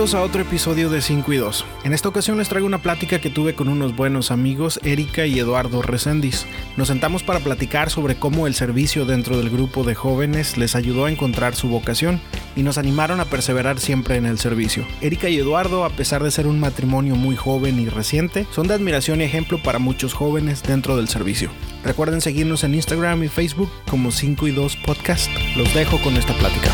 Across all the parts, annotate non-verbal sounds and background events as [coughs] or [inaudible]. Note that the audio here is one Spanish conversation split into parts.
Bienvenidos a otro episodio de 5 y 2. En esta ocasión les traigo una plática que tuve con unos buenos amigos, Erika y Eduardo Recendis. Nos sentamos para platicar sobre cómo el servicio dentro del grupo de jóvenes les ayudó a encontrar su vocación y nos animaron a perseverar siempre en el servicio. Erika y Eduardo, a pesar de ser un matrimonio muy joven y reciente, son de admiración y ejemplo para muchos jóvenes dentro del servicio. Recuerden seguirnos en Instagram y Facebook como 5 y 2 Podcast. Los dejo con esta plática.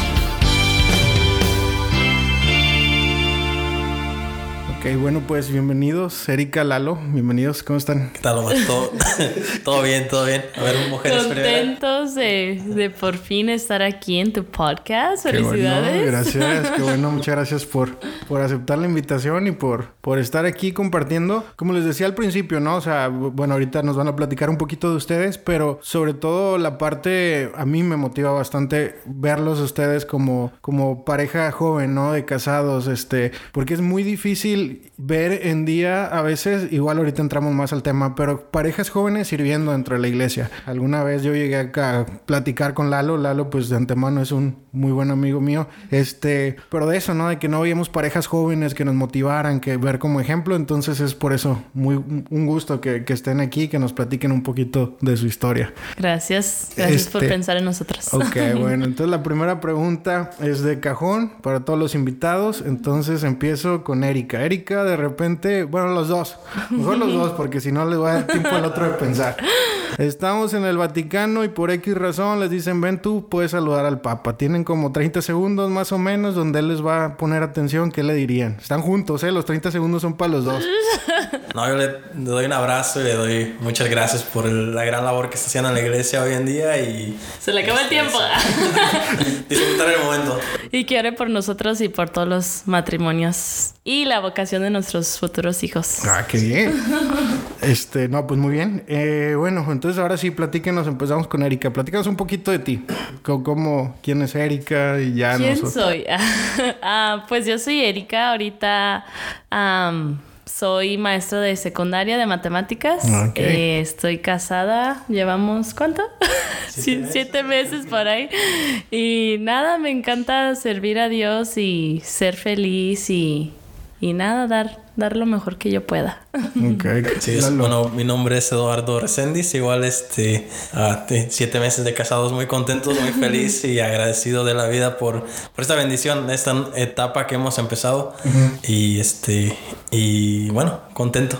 Ok, bueno, pues bienvenidos, Erika, Lalo, bienvenidos, ¿cómo están? ¿Qué tal, Omar? ¿Todo, [laughs] todo bien, todo bien. A ver, mujeres Contentos de, de, por fin estar aquí en tu podcast. Felicidades. Qué bueno, gracias, qué bueno, [laughs] muchas gracias por, por aceptar la invitación y por, por estar aquí compartiendo. Como les decía al principio, ¿no? O sea, bueno, ahorita nos van a platicar un poquito de ustedes, pero sobre todo la parte, a mí me motiva bastante verlos ustedes como, como pareja joven, ¿no? De casados, este, porque es muy difícil ver en día, a veces, igual ahorita entramos más al tema, pero parejas jóvenes sirviendo dentro de la iglesia. Alguna vez yo llegué acá a platicar con Lalo, Lalo pues de antemano es un muy buen amigo mío, este, pero de eso, ¿no? De que no veíamos parejas jóvenes que nos motivaran, que ver como ejemplo, entonces es por eso muy un gusto que, que estén aquí, que nos platiquen un poquito de su historia. Gracias, gracias este, por pensar en nosotros. Ok, [laughs] bueno, entonces la primera pregunta es de cajón para todos los invitados, entonces empiezo con Erika. Erika, de repente, bueno, los dos, mejor los dos, porque si no les va a dar tiempo al otro de pensar. Estamos en el Vaticano y por X razón les dicen, ven tú, puedes saludar al Papa. Tienen como 30 segundos más o menos donde él les va a poner atención. ¿Qué le dirían? Están juntos, ¿eh? Los 30 segundos son para los dos. No, yo le, doy un abrazo y le doy muchas gracias por la gran labor que está haciendo en la iglesia hoy en día y... Se le acaba el tiempo. [laughs] disfrutar el momento. Y que ore por nosotros y por todos los matrimonios y la vocación de nuestros futuros hijos. Ah, qué bien. este, no, pues muy bien. Eh, bueno, entonces ahora sí, platíquenos, empezamos con Erika. Platícanos un poquito de ti. ¿Cómo, quién es Erika? Y ya ¿Quién soy? [laughs] ah, pues yo soy Erika, ahorita soy maestra de secundaria de matemáticas. Eh, estoy casada, llevamos ¿cuánto? [laughs] Siete, meses por ahí. Y nada, me encanta servir a Dios y ser feliz y y nada, dar, dar lo mejor que yo pueda. [laughs] Okay. Sí, bueno, mi nombre es Eduardo Recendis, igual este, ah, siete meses de casados, muy contentos, muy feliz y [laughs] agradecido de la vida por, por esta bendición, esta etapa que hemos empezado y este, y bueno, contento.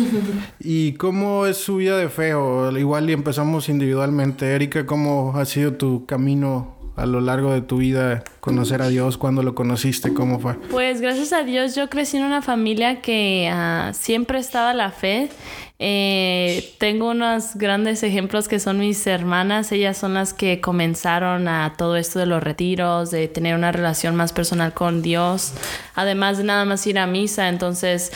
[laughs] ¿Y cómo es su vida de fe? O igual y empezamos individualmente. Erika, ¿cómo ha sido tu camino a lo largo de tu vida conocer a Dios? ¿Cuándo lo conociste? ¿Cómo fue? Pues gracias a Dios yo crecí en una familia que uh, siempre estaba la fe eh, tengo unos grandes ejemplos que son mis hermanas. Ellas son las que comenzaron a todo esto de los retiros, de tener una relación más personal con Dios, además de nada más ir a misa. Entonces,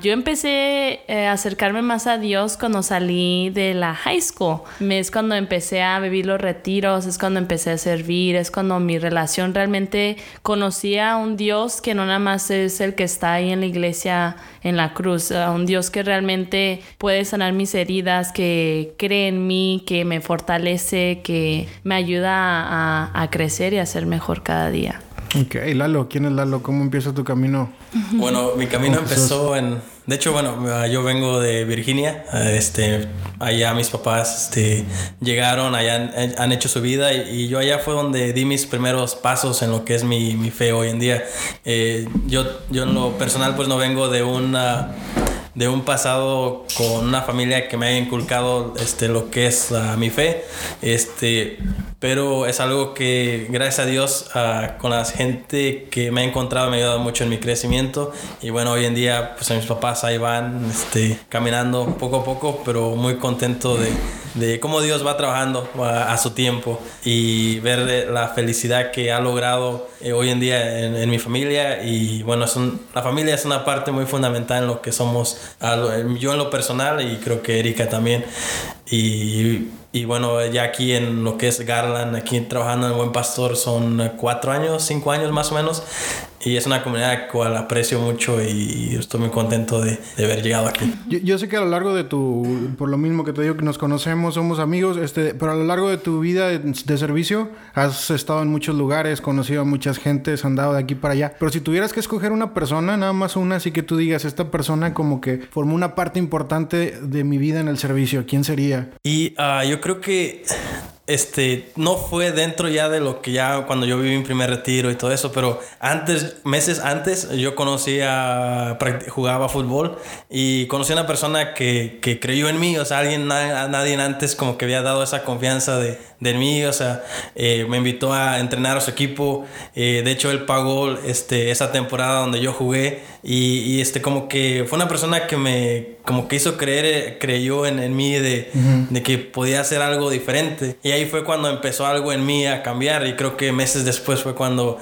yo empecé eh, a acercarme más a Dios cuando salí de la high school. Es cuando empecé a vivir los retiros, es cuando empecé a servir, es cuando mi relación realmente conocía a un Dios que no nada más es el que está ahí en la iglesia en la cruz, a un Dios que realmente puede sanar mis heridas, que cree en mí, que me fortalece, que me ayuda a, a crecer y a ser mejor cada día. Ok, Lalo, ¿quién es Lalo? ¿Cómo empieza tu camino? Bueno, mi camino empezó en... De hecho, bueno, yo vengo de Virginia. Este, allá mis papás este, llegaron, allá han, hecho su vida y, yo allá fue donde di mis primeros pasos en lo que es mi, mi fe hoy en día. Eh, yo, yo en lo personal pues no vengo de una de un pasado con una familia que me haya inculcado este, lo que es mi fe. Este, pero es algo que gracias a Dios uh, con la gente que me ha encontrado me ha ayudado mucho en mi crecimiento. Y bueno hoy en día pues a mis papás ahí van este, caminando poco a poco pero muy contento de, de cómo Dios va trabajando a, su tiempo. Y ver la felicidad que ha logrado eh, hoy en día en, mi familia. Y bueno es la familia es una parte muy fundamental en lo que somos yo en lo personal y creo que Erika también. Y y bueno, ya aquí en lo que es Garland, aquí trabajando en Buen Pastor son cuatro años, cinco años más o menos. Y es una comunidad cual aprecio mucho y estoy muy contento de, de haber llegado aquí. Yo, yo, sé que a lo largo de tu, por lo mismo que te digo que nos conocemos, somos amigos, este, pero a lo largo de tu vida de, de servicio has estado en muchos lugares, conocido a muchas gentes, andado de aquí para allá. Pero si tuvieras que escoger una persona, nada más una, así que tú digas, esta persona como que formó una parte importante de mi vida en el servicio, ¿quién sería? Y uh, yo creo que este, no fue dentro ya de lo que ya cuando yo viví mi primer retiro y todo eso, pero antes, meses antes, yo conocía, jugaba fútbol y conocí a una persona que, que creyó en mí, o sea, alguien, nadie antes como que había dado esa confianza de, de mí, o sea, eh, me invitó a entrenar a su equipo, eh, de hecho él pagó este, esa temporada donde yo jugué y, y, este como que fue una persona que me como que hizo creer, creyó en, en mí de, uh -huh. de que podía hacer algo diferente y ahí fue cuando empezó algo en mí a cambiar y creo que meses después fue cuando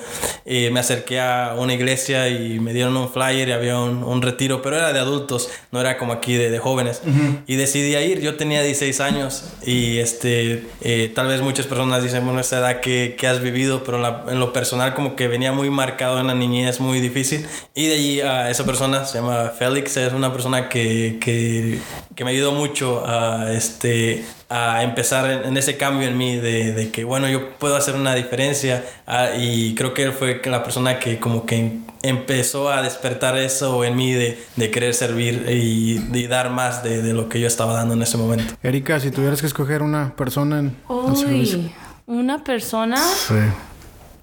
eh, me acerqué a una iglesia y me dieron un flyer y había un, un retiro, pero era de adultos, no era como aquí de, de jóvenes. Uh -huh. Y decidí ir, yo tenía 16 años y este, eh, tal vez muchas personas dicen, bueno, esa edad que, que has vivido, pero en, la, en, lo personal como que venía muy marcado en la niñez, muy difícil. Y de allí a esa persona, se llama Félix, es una persona que, que, que me ayudó mucho a, este, a empezar en, en, ese cambio en mí de, de, que, bueno, yo puedo hacer una diferencia uh, y creo que él fue la persona que como que empezó a despertar eso en mí de, de querer servir y de dar más de, de, lo que yo estaba dando en ese momento. Erika, si tuvieras que escoger una persona en... Uy, una persona... Sí.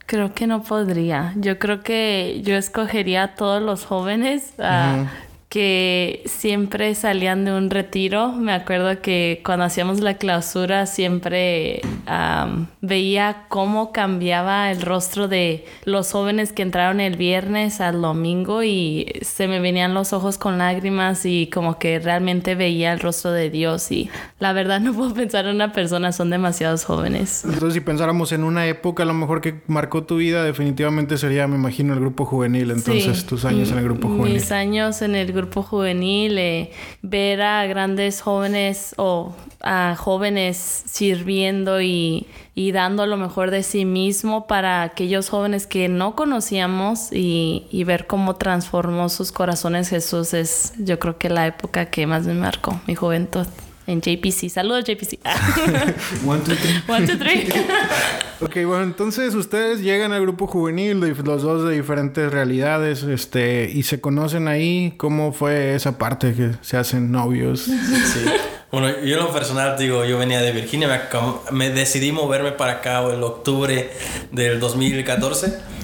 Creo que no podría. Yo creo que yo escogería a todos los jóvenes. -huh que siempre salían de un retiro. Me acuerdo que cuando hacíamos la clausura siempre um, veía cómo cambiaba el rostro de los jóvenes que entraron el viernes al domingo y se me venían los ojos con lágrimas y como que realmente veía el rostro de Dios y la verdad no puedo pensar en una persona, son demasiados jóvenes. Entonces si pensáramos en una época a lo mejor que marcó tu vida, definitivamente sería, me imagino, el grupo juvenil. Entonces sí. tus años en el grupo juvenil. Mis años en el grupo juvenil, eh, ver a grandes jóvenes o a jóvenes sirviendo y, y, dando lo mejor de sí mismo para aquellos jóvenes que no conocíamos y, y, ver cómo transformó sus corazones Jesús es yo creo que la época que más me marcó, mi juventud en JPC. Saludos, JPC. [laughs] [laughs] One, two, three. One, two, three. [laughs] ok, bueno, entonces ustedes llegan al grupo juvenil, los dos de diferentes realidades, este, y se conocen ahí. ¿Cómo fue esa parte que se hacen novios? Sí. Bueno, yo en lo personal, digo, yo venía de Virginia, me, me decidí moverme para acá el octubre del 2014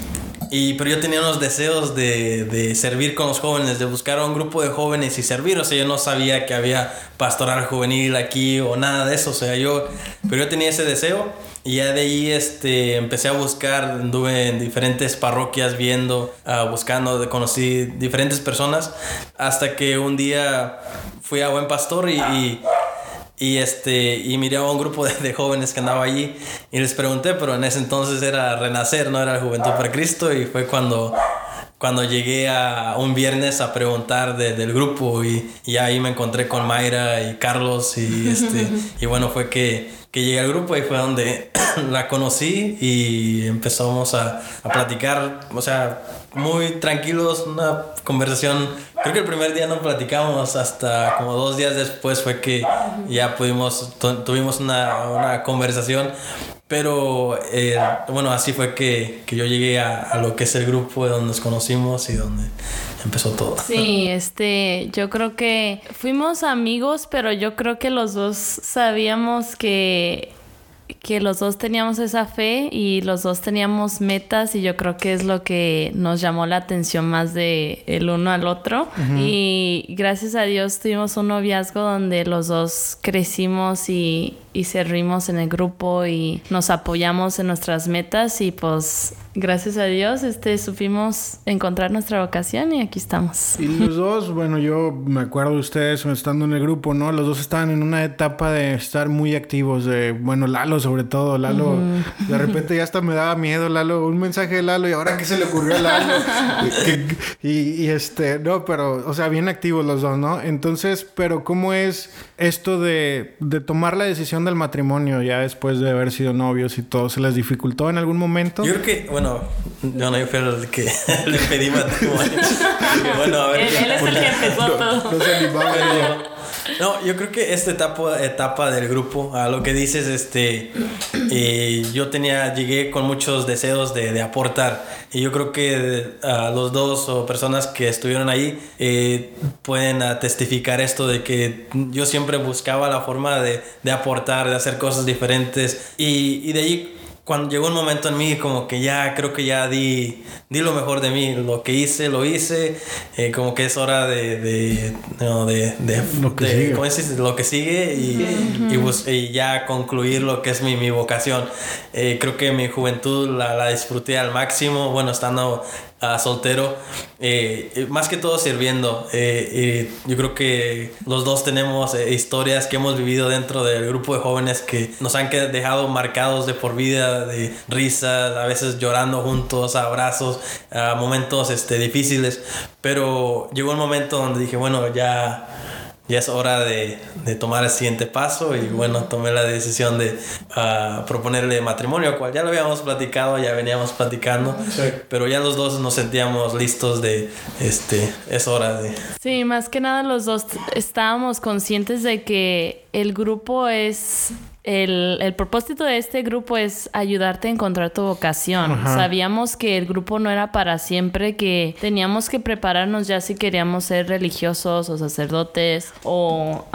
y, pero yo tenía unos deseos de, de, servir con los jóvenes, de buscar a un grupo de jóvenes y servir. O sea, yo no sabía que había pastoral juvenil aquí o nada de eso. O sea, yo, pero yo tenía ese deseo. Y ya de ahí este, empecé a buscar, anduve en diferentes parroquias viendo, uh, buscando, conocí diferentes personas. Hasta que un día fui a Buen Pastor y, y y este y miré a un grupo de, de, jóvenes que andaba allí y les pregunté pero en ese entonces era renacer no era juventud para Cristo y fue cuando cuando llegué a un viernes a preguntar de, del grupo y, y, ahí me encontré con Mayra y Carlos y este [laughs] y bueno fue que, que llegué al grupo y fue donde [clears throat] la conocí y empezamos a, a platicar o sea muy tranquilos una conversación Creo que el primer día no platicamos, hasta como dos días después fue que ya pudimos, tuvimos una, una conversación, pero eh, bueno, así fue que, que yo llegué a, a, lo que es el grupo donde nos conocimos y donde empezó todo. Sí, este, yo creo que fuimos amigos, pero yo creo que los dos sabíamos que que los dos teníamos esa fe y los dos teníamos metas y yo creo que es lo que nos llamó la atención más de el uno al otro uh -huh. y gracias a Dios tuvimos un noviazgo donde los dos crecimos y, y servimos en el grupo y nos apoyamos en nuestras metas y pues gracias a Dios este supimos encontrar nuestra vocación y aquí estamos. Y los dos, bueno, yo me acuerdo de ustedes estando en el grupo, ¿no? Los dos estaban en una etapa de estar muy activos, de, bueno, Lalo sobre sobre todo. Lalo, de repente ya hasta me daba miedo, Lalo, un mensaje de Lalo y ahora qué se le ocurrió a Lalo. [laughs] y, este, no, pero, o sea, bien activos los dos, ¿no? Entonces, pero ¿cómo es esto de, de tomar la decisión del matrimonio ya después de haber sido novios y todo? ¿Se les dificultó en algún momento? Yo creo que, bueno, yo no, yo fui el que [laughs] le pedí matrimonio. [laughs] bueno, a ver. Él, él es el que empezó todo. No, se animaba. No, yo creo que esta etapa, etapa del grupo, a lo que dices, este, eh, yo tenía, llegué con muchos deseos de, de aportar. Y yo creo que a los dos o personas que estuvieron ahí eh, pueden testificar esto de que yo siempre buscaba la forma de, de aportar, de hacer cosas diferentes. Y, y de ahí cuando llegó un momento en mí como que ya creo que ya di, di lo mejor de mí, lo que hice, lo hice, eh, como que es hora de, de, de, lo, que sigue. lo que sigue y, y, ya concluir lo que es mi, mi vocación. Eh, creo que mi juventud la, la disfruté al máximo, bueno, estando soltero, eh, más que todo sirviendo. Eh, yo creo que los dos tenemos eh, historias que hemos vivido dentro del grupo de jóvenes que nos han dejado marcados de por vida, de risas, a veces llorando juntos, abrazos, a momentos este, difíciles. Pero llegó un momento donde dije, bueno, ya ya es hora de, de, tomar el siguiente paso y bueno, tomé la decisión de uh, proponerle matrimonio, cual ya lo habíamos platicado, ya veníamos platicando, pero ya los dos nos sentíamos listos de, este, es hora de... Sí, más que nada los dos estábamos conscientes de que el grupo es el, el, propósito de este grupo es ayudarte a encontrar tu vocación. Sabíamos que el grupo no era para siempre, que teníamos que prepararnos ya si queríamos ser religiosos o sacerdotes o,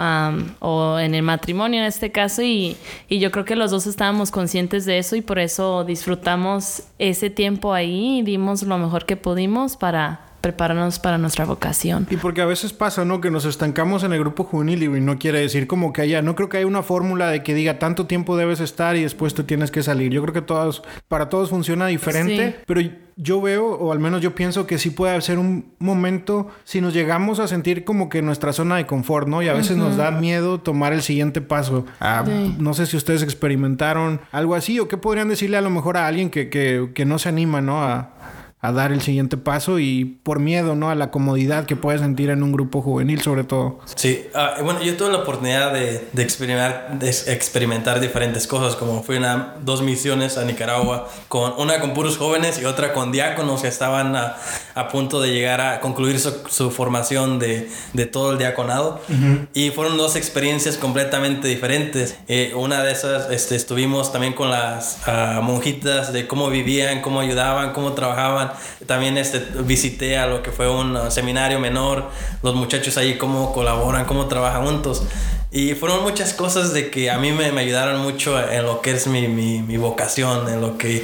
o en el matrimonio en este caso y, y, yo creo que los dos estábamos conscientes de eso y por eso disfrutamos ese tiempo ahí y dimos lo mejor que pudimos para prepararnos para nuestra vocación. Y porque a veces pasa, ¿no? Que nos estancamos en el grupo juvenil y no quiere decir como que haya, no creo que haya una fórmula de que diga tanto tiempo debes estar y después tú tienes que salir. Yo creo que todos, para todos funciona diferente, pero yo veo, o al menos yo pienso que sí puede ser un momento si nos llegamos a sentir como que nuestra zona de confort, ¿no? Y a veces nos da miedo tomar el siguiente paso. Ah, no sé si ustedes experimentaron algo así o qué podrían decirle a lo mejor a alguien que, que, que no se anima, ¿no? A, a dar el siguiente paso y por miedo, ¿no? A la comodidad que puedes sentir en un grupo juvenil, sobre todo. Sí, ah, bueno, yo tuve la oportunidad de, de, experimentar, de experimentar diferentes cosas, como fui a dos misiones a Nicaragua, con una con puros jóvenes y otra con diáconos que estaban a, a punto de llegar a concluir su, su formación de, de, todo el diaconado. Y fueron dos experiencias completamente diferentes. Eh, una de esas este, estuvimos también con las uh, monjitas de cómo vivían, cómo ayudaban, cómo trabajaban también este, visité a lo que fue un uh, seminario menor, los muchachos ahí cómo colaboran, cómo trabajan juntos. Y fueron muchas cosas de que a mí me, me ayudaron mucho en lo que es mi, mi, mi vocación, en lo que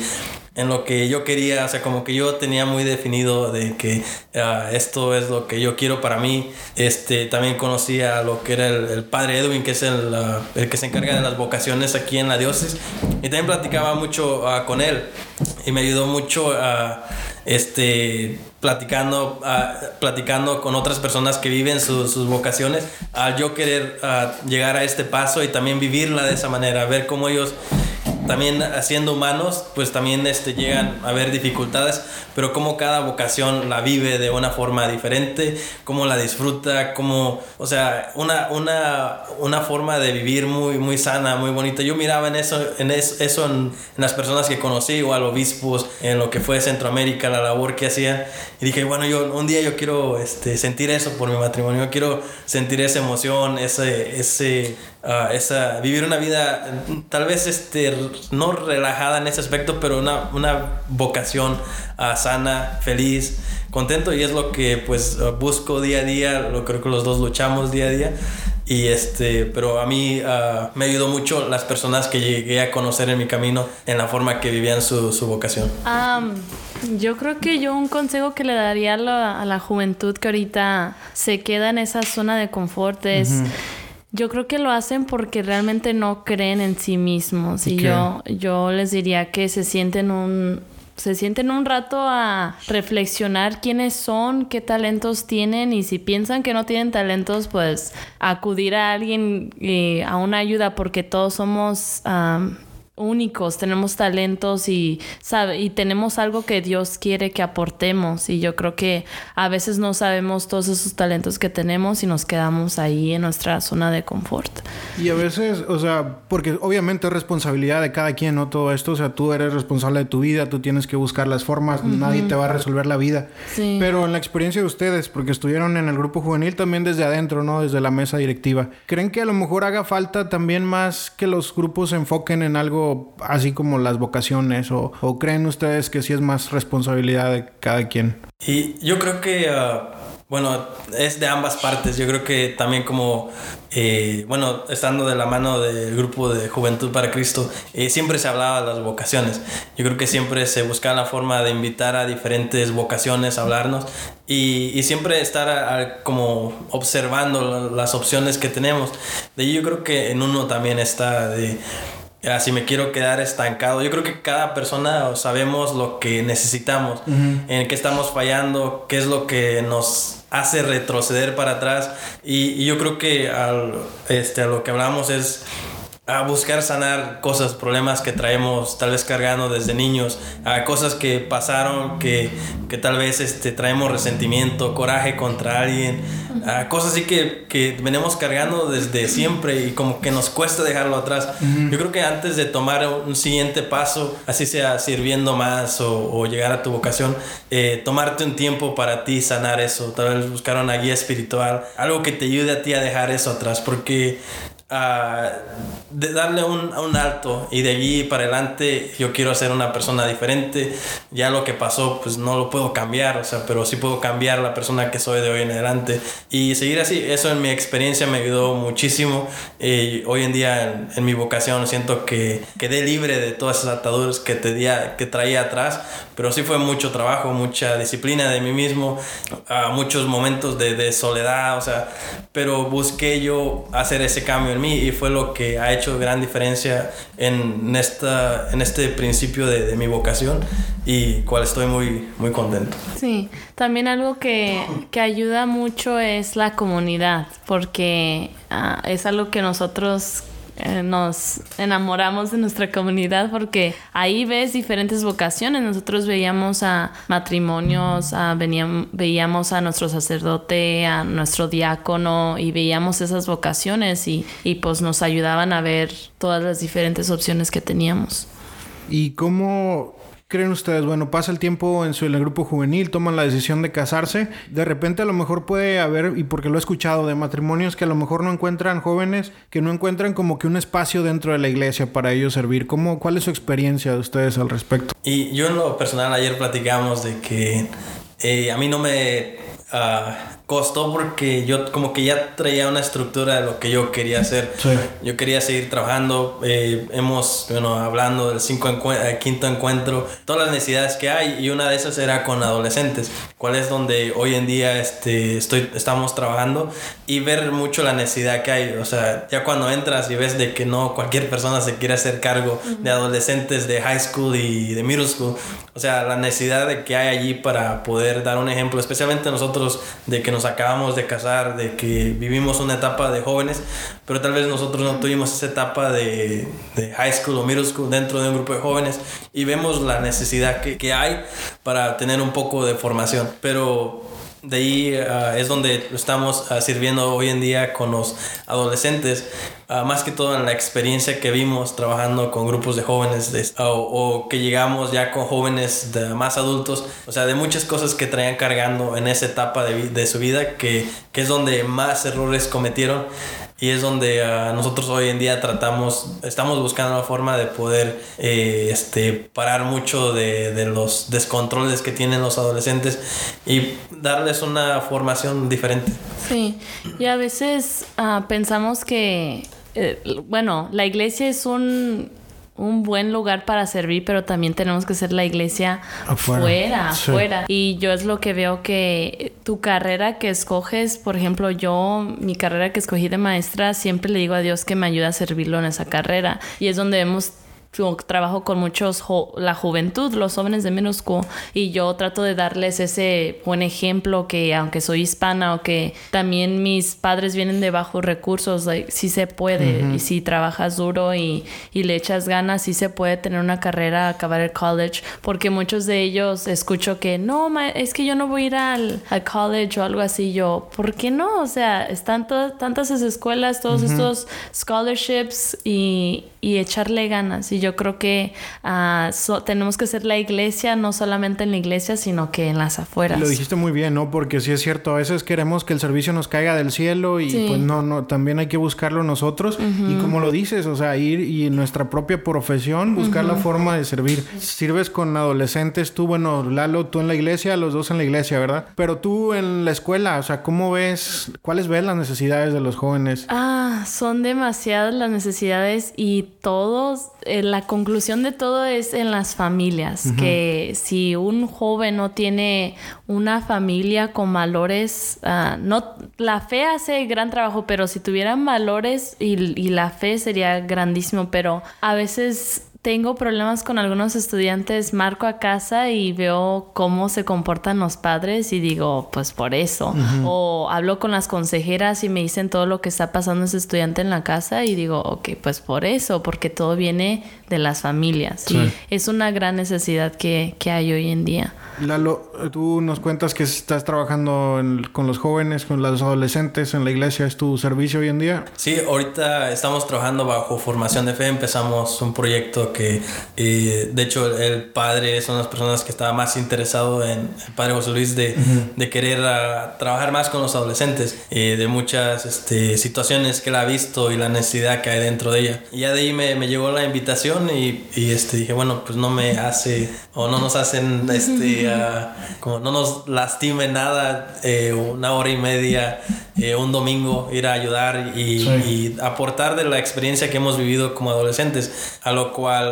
en lo que yo quería, o sea, como que yo tenía muy definido de que uh, esto es lo que yo quiero para mí. Este, también conocí a lo que era el, padre Edwin, que es el, uh, el, que se encarga de las vocaciones aquí en la diócesis, y también platicaba mucho con él y me ayudó mucho a este, platicando, platicando con otras personas que viven sus vocaciones, al yo querer llegar a este paso y también vivirla de esa manera, ver cómo ellos también siendo humanos, pues también este, llegan a haber dificultades, pero como cada vocación la vive de una forma diferente, cómo la disfruta, cómo, o sea, una, una, una forma de vivir muy, muy sana, muy bonita. Yo miraba en eso, en eso, en, las personas que conocí, igual obispos, en lo que fue Centroamérica, la labor que hacían, y dije, bueno, yo un día yo quiero este, sentir eso por mi matrimonio, quiero sentir esa emoción, ese, ese esa, vivir una vida tal vez este, no relajada en ese aspecto, pero una, una vocación uh, sana, feliz, contento y es lo que pues busco día a día, lo creo que los dos luchamos día a día. Y este, pero a mí me ayudó mucho las personas que llegué a conocer en mi camino en la forma que vivían su, su vocación. yo creo que yo un consejo que le daría a la, a la, juventud que ahorita se queda en esa zona de confort es... Yo creo que lo hacen porque realmente no creen en sí mismos. Y, yo, yo les diría que se sienten un, se sienten un rato a reflexionar quiénes son, qué talentos tienen y si piensan que no tienen talentos, pues acudir a alguien, y a una ayuda porque todos somos únicos, tenemos talentos y, sabe, y tenemos algo que Dios quiere que aportemos. Y yo creo que a veces no sabemos todos esos talentos que tenemos y nos quedamos ahí en nuestra zona de confort. Y a veces, o sea, porque obviamente es responsabilidad de cada quien, ¿no? Todo esto, o sea, tú eres responsable de tu vida, tú tienes que buscar las formas, nadie te va a resolver la vida. Sí. Pero en la experiencia de ustedes, porque estuvieron en el grupo juvenil también desde adentro, ¿no? Desde la mesa directiva, ¿creen que a lo mejor haga falta también más que los grupos se enfoquen en algo así como las vocaciones? ¿O, o creen ustedes que sí es más responsabilidad de cada quien? Y yo creo que, ah, bueno, es de ambas partes. Yo creo que también como, eh, bueno, estando de la mano del grupo de Juventud para Cristo, eh, siempre se hablaba de las vocaciones. Yo creo que siempre se buscaba la forma de invitar a diferentes vocaciones a hablarnos y, y siempre estar a- a- como observando la- las opciones que tenemos. De ahí yo creo que en uno también está de... Ya, si me quiero quedar estancado, yo creo que cada persona sabemos lo que necesitamos, en qué estamos fallando, qué es lo que nos hace retroceder para atrás. Y, y yo creo que al, este, a lo que hablamos es a buscar sanar cosas, problemas que traemos tal vez cargando desde niños, a cosas que pasaron, que, que tal vez este, traemos resentimiento, coraje contra alguien, a cosas así que, que venimos cargando desde siempre y como que nos cuesta dejarlo atrás. Yo creo que antes de tomar un siguiente paso, así sea sirviendo más o, o llegar a tu vocación, eh, tomarte un tiempo para ti sanar eso, tal vez buscar una guía espiritual, algo que te ayude a ti a dejar eso atrás, porque ah, de darle un, un alto y de allí para adelante yo quiero ser una persona diferente. Ya lo que pasó pues no lo puedo cambiar, o sea, pero sí puedo cambiar la persona que soy de hoy en adelante y seguir así. Eso en mi experiencia me ayudó muchísimo. Eh, hoy en día en, en mi vocación siento que quedé libre de todas esas ataduras que, te día- que traía atrás, pero sí fue mucho trabajo, mucha disciplina de mí mismo, a muchos momentos de, de soledad, o sea, pero busqué yo hacer ese cambio mí y fue lo que ha hecho gran diferencia en, esta, en este principio de, de mi vocación y cual estoy muy, muy contento. Sí, también algo que, que ayuda mucho es la comunidad, porque ah, es algo que nosotros eh, nos enamoramos de nuestra comunidad, porque ahí ves diferentes vocaciones. Nosotros veíamos a matrimonios, a, veníam- veíamos a nuestro sacerdote, a nuestro diácono, y veíamos esas vocaciones y, y pues nos ayudaban a ver todas las diferentes opciones que teníamos. ¿Y cómo creen ustedes? Bueno, pasa el tiempo en, su, en el grupo juvenil, toman la decisión de casarse. De repente a lo mejor puede haber, y porque lo he escuchado, de matrimonios que a lo mejor no encuentran jóvenes, que no encuentran como que un espacio dentro de la iglesia para ellos servir. ¿Cómo, ¿Cuál es su experiencia de ustedes al respecto? Y yo en lo personal ayer platicamos de que eh, a mí no me ah, costó porque yo como que ya traía una estructura de lo que yo quería hacer. Sí. Yo quería seguir trabajando. eh, hemos, bueno, hablando del cinco eh, quinto encuentro, todas las necesidades que hay y una de esas era con adolescentes, cuál es donde hoy en día este, estoy, estamos trabajando y ver mucho la necesidad que hay. O sea, ya cuando entras y ves de que no cualquier persona se quiere hacer cargo de adolescentes de high school y de middle school, o sea, la necesidad de que hay allí para poder dar un ejemplo, especialmente nosotros de que nos acabamos de casar, de que vivimos una etapa de jóvenes, pero tal vez nosotros no tuvimos esa etapa de, de high school o middle school dentro de un grupo de jóvenes y vemos la necesidad que, que hay para tener un poco de formación, pero de ahí ah, es donde estamos ah, sirviendo hoy en día con los adolescentes, ah, más que todo en la experiencia que vimos trabajando con grupos de jóvenes o, que llegamos ya con jóvenes más adultos, o sea, de muchas cosas que traían cargando en esa etapa de, de su vida, que, que es donde más errores cometieron. Y es donde ah, nosotros hoy en día tratamos, estamos buscando la forma de poder eh, este, parar mucho de, de los descontroles que tienen los adolescentes y darles una formación diferente. Sí, y a veces ah, pensamos que, eh, bueno, la iglesia es un, un buen lugar para servir, pero también tenemos que ser la iglesia Afuera. fuera, Sí. afuera. Y yo es lo que veo que tu carrera que escoges, por ejemplo, yo, mi carrera que escogí de maestra, siempre le digo a Dios que me ayude a servirlo en esa carrera. Y es donde vemos trabajo con muchos, la juventud, los jóvenes de Minusco, y yo trato de darles ese buen ejemplo que aunque soy hispana o que también mis padres vienen de bajos recursos, like, sí se puede, y si trabajas duro y, y, le echas ganas, sí se puede tener una carrera, acabar el college, porque muchos de ellos escucho que no, es que yo no voy a ir al, al college o algo así, yo, ¿por qué no? O sea, están tantas escuelas, todos estos scholarships y, y echarle ganas. Y yo creo que uh, tenemos que ser la iglesia, no solamente en la iglesia, sino que en las afueras. Lo dijiste muy bien, ¿no? Porque sí es cierto, a veces queremos que el servicio nos caiga del cielo y pues no, no, también hay que buscarlo nosotros. Y como lo dices, o sea, ir y en nuestra propia profesión, buscar la forma de servir. Sirves con adolescentes, tú, bueno, Lalo, tú en la iglesia, los dos en la iglesia, ¿verdad? Pero tú en la escuela, o sea, ¿cómo ves, cuáles ves las necesidades de los jóvenes? Ah, son demasiadas las necesidades y todos, eh, la conclusión de todo es en las familias, que si un joven no tiene una familia con valores, uh, no, la fe hace gran trabajo, pero si tuvieran valores y, y la fe sería grandísimo, pero a veces tengo problemas con algunos estudiantes, marco a casa y veo cómo se comportan los padres y digo, pues por eso. O hablo con las consejeras y me dicen todo lo que está pasando ese estudiante en la casa y digo, ok, pues por eso, porque todo viene de las familias. es una gran necesidad que, que hay hoy en día. Lalo, tú nos cuentas que estás trabajando con los jóvenes, con los adolescentes en la iglesia. ¿Es tu servicio hoy en día? Sí, ahorita estamos trabajando bajo formación de fe. Empezamos un proyecto que, eh, de hecho, el padre son las personas que estaba más interesado en el padre José Luis de, de querer ah, trabajar más con los adolescentes, eh, de muchas este, situaciones que él ha visto y la necesidad que hay dentro de ella. Y ya de ahí me, me llegó la invitación y, y este, dije, bueno, pues no me hace o no nos hacen este [laughs] como no nos lastime nada, eh, una hora y media, eh, un domingo, ir a ayudar y, aportar de la experiencia que hemos vivido como adolescentes, a lo cual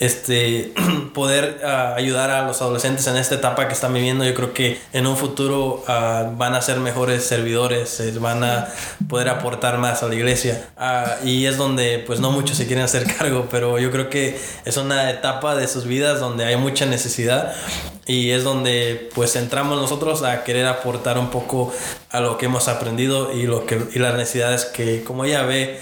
este, [clears throat] poder ah, ayudar a los adolescentes en esta etapa que están viviendo, yo creo que en un futuro ah, van a ser mejores servidores, van a poder aportar más a la iglesia. Ah, y es donde pues no muchos se quieren hacer [laughs] cargo, pero yo creo que es una etapa de sus vidas donde hay mucha necesidad y es donde pues entramos nosotros a querer aportar un poco a lo que hemos aprendido y lo que y las necesidades que como ella ve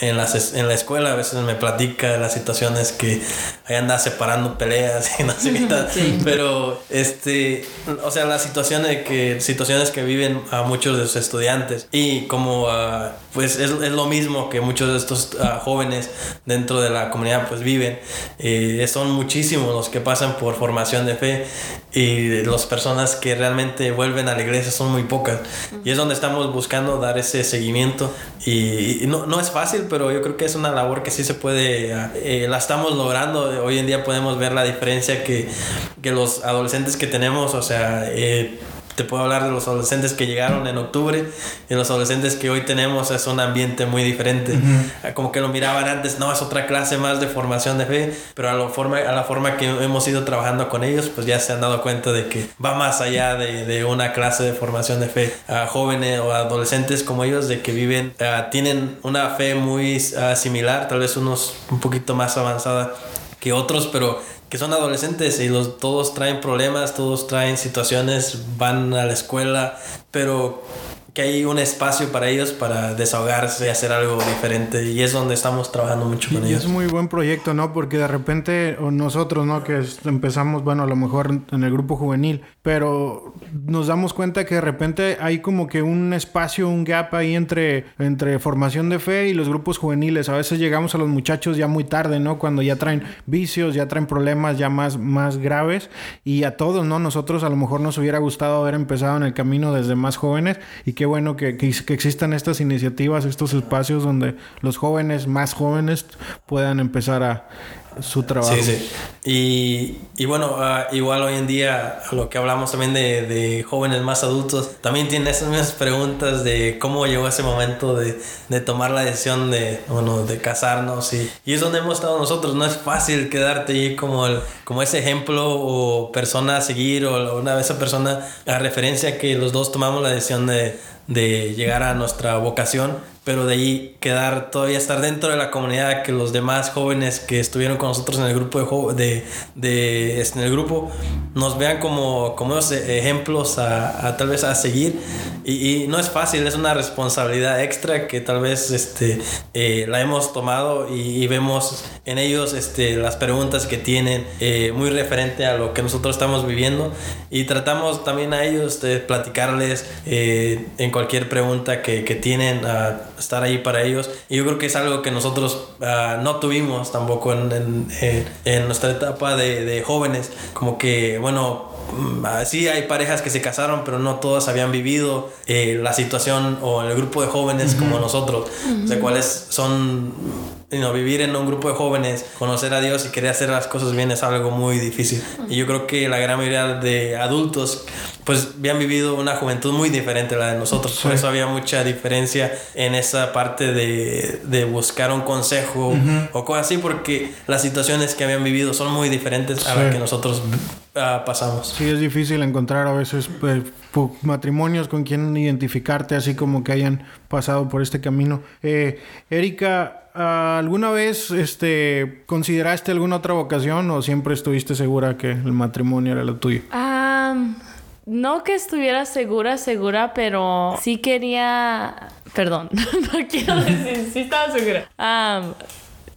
en las en la escuela a veces me platica de las situaciones que ahí anda separando peleas y no sé qué [laughs] tal. Pero este o sea las situaciones que situaciones que viven a muchos de sus estudiantes y como uh, pues es, es, lo mismo que muchos de estos uh, jóvenes dentro de la comunidad pues viven. Eh, son muchísimos los que pasan por formación de fe y las personas que realmente vuelven a la iglesia son muy pocas. Y es donde estamos buscando dar ese seguimiento. Y, no, no, es fácil, pero yo creo que es una labor que sí se puede, eh, la estamos logrando. Hoy en día podemos ver la diferencia que, que los adolescentes que tenemos, o sea, eh, te puedo hablar de los adolescentes que llegaron en octubre y los adolescentes que hoy tenemos es un ambiente muy diferente. Como que lo miraban antes, no, es otra clase más de formación de fe, pero a la forma, a la forma que hemos ido trabajando con ellos, pues ya se han dado cuenta de que va más allá de, de una clase de formación de fe. A jóvenes o adolescentes como ellos, de que viven, tienen una fe muy similar, tal vez unos un poquito más avanzada que otros, pero que son adolescentes y los, todos traen problemas, todos traen situaciones, van a la escuela, pero que hay un espacio para ellos para desahogarse y hacer algo diferente y es donde estamos trabajando mucho con ellos. Es muy buen proyecto, ¿no? Porque de repente nosotros, ¿no? Que empezamos, bueno, a lo mejor en el grupo juvenil, pero nos damos cuenta que de repente hay como que un espacio, un gap ahí entre, entre formación de fe y los grupos juveniles. A veces llegamos a los muchachos ya muy tarde, ¿no? Cuando ya traen vicios, ya traen problemas ya más, más graves y a todos, ¿no? Nosotros a lo mejor nos hubiera gustado haber empezado en el camino desde más jóvenes y que bueno que, que, existan estas iniciativas, estos espacios donde los jóvenes, más jóvenes, puedan empezar a su trabajo. Sí, sí. Y, y bueno, uh, igual hoy en día, lo que hablamos también de, de, jóvenes más adultos, también tienen esas mismas preguntas de cómo llegó ese momento de, de tomar la decisión de, bueno, de casarnos. Y, y, es donde hemos estado nosotros. No es fácil quedarte ahí como, el, como ese ejemplo o persona a seguir o una vez esa persona a referencia que los dos tomamos la decisión de, de llegar a nuestra vocación pero de ahí quedar todavía estar dentro de la comunidad que los demás jóvenes que estuvieron con nosotros en el grupo de, de, este, en el grupo nos vean como, como ejemplos a, a, tal vez a seguir. Y, y, no es fácil es una responsabilidad extra que tal vez este eh, la hemos tomado y, y, vemos en ellos este las preguntas que tienen eh, muy referente a lo que nosotros estamos viviendo. Y tratamos también a ellos de platicarles eh, en cualquier pregunta que, que tienen a estar ahí para ellos. Y yo creo que es algo que nosotros uh, no tuvimos tampoco en, en, en nuestra etapa de, de, jóvenes. Como que, bueno, mm, sí hay parejas que se casaron, pero no todas habían vivido eh, la situación o el grupo de jóvenes uh -huh. como nosotros. Uh -huh. O sea, cuáles son you know, vivir en un grupo de jóvenes, conocer a Dios y querer hacer las cosas bien es algo muy difícil. Y yo creo que la gran mayoría de adultos pues habían vivido una juventud muy diferente a la de nosotros. Sí. Por eso había mucha diferencia en esa parte de, de buscar un consejo uh -huh. o cosas así, porque las situaciones que habían vivido son muy diferentes a sí. las que nosotros uh, pasamos. Sí, es difícil encontrar a veces pues, matrimonios con quien identificarte, así como que hayan pasado por este camino. Eh, Erika, ¿Alguna vez este, consideraste alguna otra vocación o siempre estuviste segura que el matrimonio era lo tuyo? Um, no que estuviera segura, segura, pero sí quería... Perdón, [laughs] no quiero decir, sí estaba segura. Um,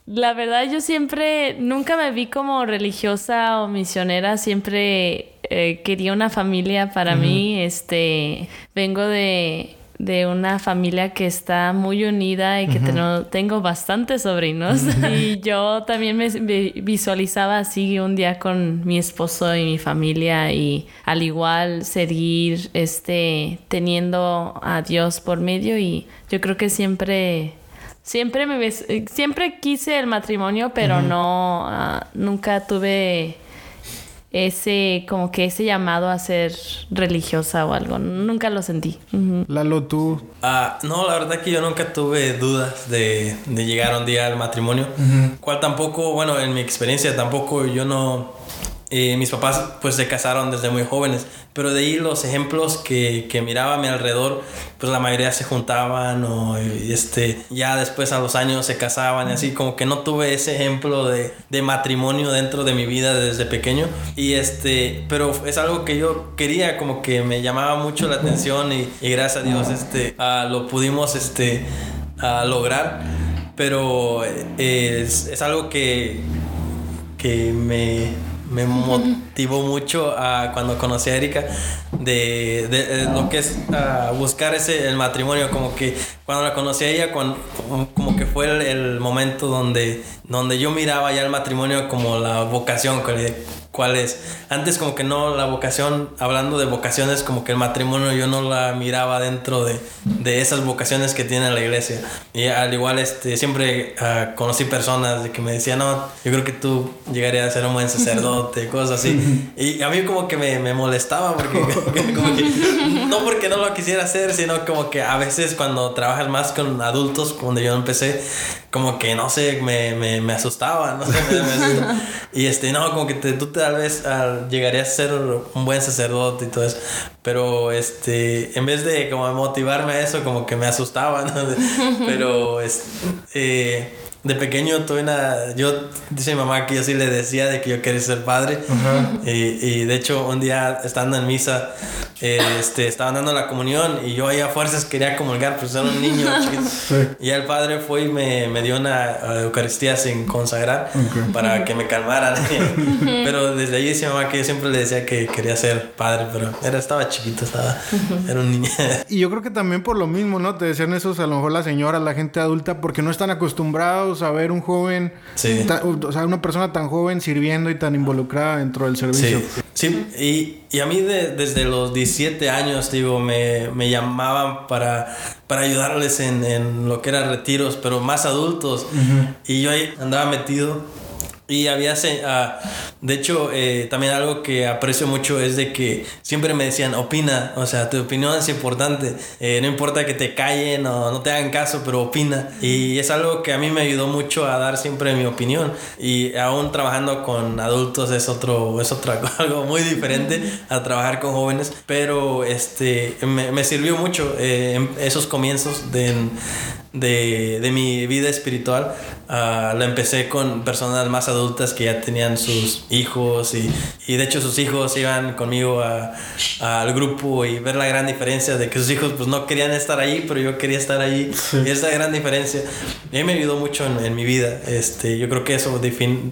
la verdad yo siempre, nunca me vi como religiosa o misionera, siempre eh, quería una familia para uh -huh. mí. Este, vengo de de una familia que está muy unida y que uh -huh. tengo, tengo bastantes sobrinos. Uh [laughs] -huh. Y yo también me visualizaba así un día con mi esposo y mi familia y al igual seguir este, teniendo a Dios por medio y yo creo que siempre... Siempre me siempre quise el matrimonio, pero uh -huh. no uh, nunca tuve ese como que ese llamado a ser religiosa o algo nunca lo sentí uh -huh. Lalo tú uh, no la verdad que yo nunca tuve dudas de, de llegar un día al matrimonio uh -huh. cual tampoco bueno en mi experiencia tampoco yo no eh, mis papás pues se casaron desde muy jóvenes, pero de ahí los ejemplos que, que miraba a mi alrededor, pues la mayoría se juntaban o este, ya después a los años se casaban y así, como que no tuve ese ejemplo de, de matrimonio dentro de mi vida desde pequeño. Y este, pero es algo que yo quería, como que me llamaba mucho la atención y, y gracias a Dios este, uh, lo pudimos este, uh, lograr, pero eh, es, es algo que, que me me motivó mucho a cuando conocí a Erika de, de, de lo que es buscar ese el matrimonio como que cuando la conocí a ella cuando, como que fue el, el, momento donde donde yo miraba ya el matrimonio como la vocación cuál es. Antes como que no la vocación hablando de vocaciones como que el matrimonio yo no la miraba dentro de, de esas vocaciones que tiene la iglesia. Y al igual este siempre uh, conocí personas de que me decían no yo creo que tú llegarías a ser un buen sacerdote [laughs] cosas así. Y a mí como que me, me molestaba porque [laughs] como que, no porque no lo quisiera hacer sino como que a veces cuando trabajas más con adultos cuando yo empecé como que no sé me, me, me asustaba no sé, me, me y este no como que te, tú tal vez llegarías a ser un buen sacerdote y todo eso pero este en vez de como motivarme a eso como que me asustaba ¿no? [laughs] pero es, eh, de pequeño tuve una yo dice mi mamá que yo sí le decía de que yo quería ser padre uh -huh. y, y, de hecho un día estando en misa eh, este estaban dando la comunión y yo ahí a fuerzas quería comulgar pues era un niño [laughs] chiquito sí. y el padre fue y me, me dio una uh, eucaristía sin consagrar okay. para que me calmaran [laughs] [laughs] pero desde ahí dice mi mamá que yo siempre le decía que quería ser padre pero era estaba chiquito estaba era un niño y yo creo que también por lo mismo no te decían eso a lo mejor la señora la gente adulta porque no están acostumbrados a ver un joven, sí. o sea, una persona tan joven sirviendo y tan involucrada dentro del servicio. Sí, sí. Y, y, a mí de, desde los 17 años, digo, me, me llamaban para, para ayudarles en, en, lo que eran retiros, pero más adultos. Uh -huh. Y yo ahí andaba metido y había, uh, de hecho, eh, también algo que aprecio mucho es de que siempre me decían, opina, o sea, tu opinión es importante, eh, no importa que te callen o no te hagan caso, pero opina. Y es algo que a mí me ayudó mucho a dar siempre mi opinión. Y aún trabajando con adultos es otro, es otra, [laughs] algo muy diferente a trabajar con jóvenes, pero este, me, me sirvió mucho eh, en esos comienzos de de, de mi vida espiritual uh, lo empecé con personas más adultas que ya tenían sus hijos y, y de hecho sus hijos iban conmigo al grupo y ver la gran diferencia de que sus hijos pues no querían estar ahí, pero yo quería estar ahí. Y esa gran diferencia mí me ayudó mucho en, en mi vida. Este, yo creo que eso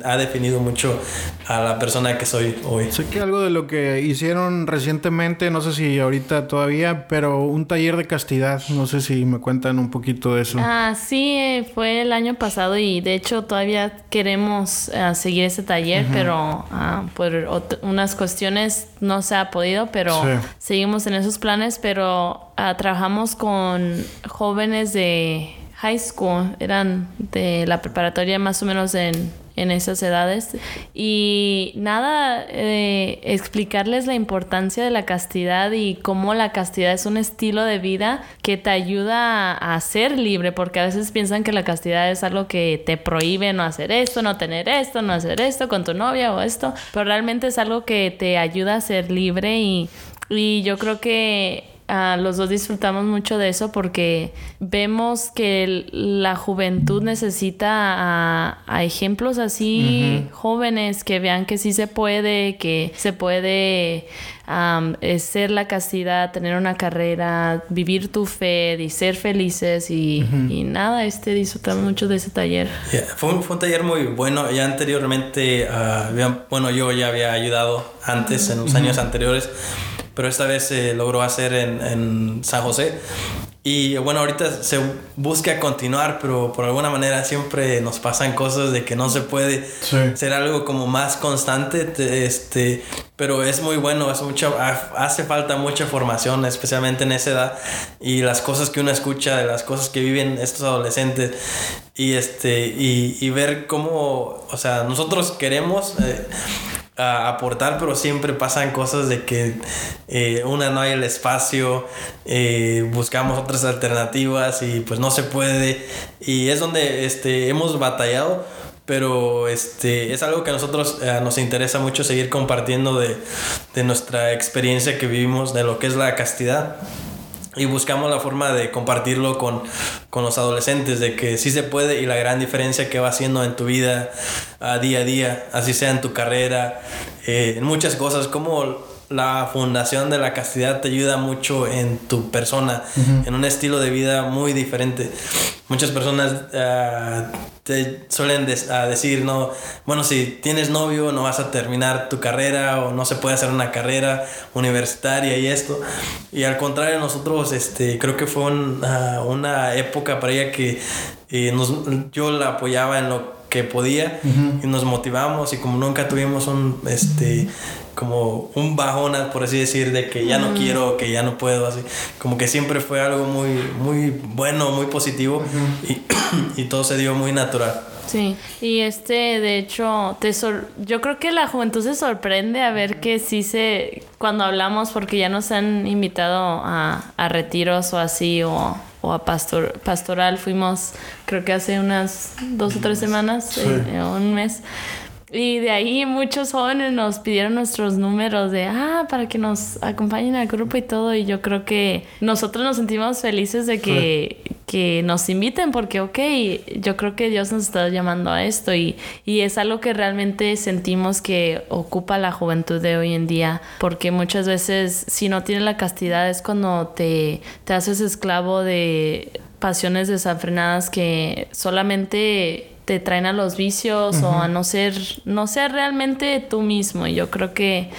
ha definido mucho a la persona que soy hoy. Sé que algo de lo que hicieron recientemente, no sé si ahorita todavía, pero un taller de castidad, no sé si me cuentan un poquito de eso. Ah, sí, eh, fue el año pasado y de hecho todavía queremos uh, seguir ese taller, pero uh, por unas cuestiones no se ha podido, pero sí. seguimos en esos planes, pero uh, trabajamos con jóvenes de high school, eran de la preparatoria más o menos en en esas edades. Y nada, eh, explicarles la importancia de la castidad y cómo la castidad es un estilo de vida que te ayuda a, ser libre, porque a veces piensan que la castidad es algo que te prohíbe no hacer esto, no tener esto, no hacer esto con tu novia o esto, pero realmente es algo que te ayuda a ser libre y, y yo creo que Uh, los dos disfrutamos mucho de eso porque vemos que el, la juventud necesita a, a ejemplos así uh -huh. jóvenes que vean que sí se puede, que se puede um, ser la castidad, tener una carrera, vivir tu fe y ser felices y, uh -huh. y nada, este disfrutamos mucho de ese taller. Yeah, fue, un, fue, un, taller muy bueno, ya anteriormente, uh, bueno, yo ya había ayudado antes, en los años anteriores pero esta vez se logró hacer en, en, San José. Y bueno, ahorita se busca continuar, pero por alguna manera siempre nos pasan cosas de que no se puede sí. ser algo como más constante, este, pero es muy bueno, es mucho, hace falta mucha formación, especialmente en esa edad, y las cosas que uno escucha, de las cosas que viven estos adolescentes, y, este, y, y ver cómo, o sea, nosotros queremos... Eh, a aportar, pero siempre pasan cosas de que eh, una no hay el espacio, eh, buscamos otras alternativas y pues no se puede. Y es donde este, hemos batallado, pero este, es algo que a nosotros eh, nos interesa mucho seguir compartiendo de, de nuestra experiencia que vivimos de lo que es la castidad y buscamos la forma de compartirlo con, con, los adolescentes, de que sí se puede y la gran diferencia que va haciendo en tu vida a día a día, así sea en tu carrera, eh, en muchas cosas, como la fundación de la castidad te ayuda mucho en tu persona, uh -huh. en un estilo de vida muy diferente. Muchas personas uh, te suelen de uh, decir, no, bueno, si tienes novio no vas a terminar tu carrera o no se puede hacer una carrera universitaria y esto. Y al contrario, nosotros, este, creo que fue un, uh, una época para ella que eh, nos, yo la apoyaba en lo que podía uh -huh. y nos motivamos y como nunca tuvimos un, este, como un bajón, por así decir, de que ya no quiero, que ya no puedo, así. Como que siempre fue algo muy, muy bueno, muy positivo uh -huh. y, [clears throat] y todo se dio muy natural. Sí, y este, de hecho, te sor yo creo que la juventud se sorprende a ver que sí se, cuando hablamos, porque ya nos han invitado a, a retiros o así, o, o a pastor, pastoral, fuimos creo que hace unas dos o tres semanas, sí. eh, un mes. Y de ahí muchos jóvenes nos pidieron nuestros números de, ah, para que nos acompañen al grupo y todo. Y yo creo que nosotros nos sentimos felices de que, sí. que nos inviten porque, ok, yo creo que Dios nos está llamando a esto y, y es algo que realmente sentimos que ocupa la juventud de hoy en día. Porque muchas veces si no tienes la castidad es cuando te, te haces esclavo de pasiones desenfrenadas que solamente te traen a los vicios uh -huh. o a no ser, no ser realmente tú mismo. Y yo creo que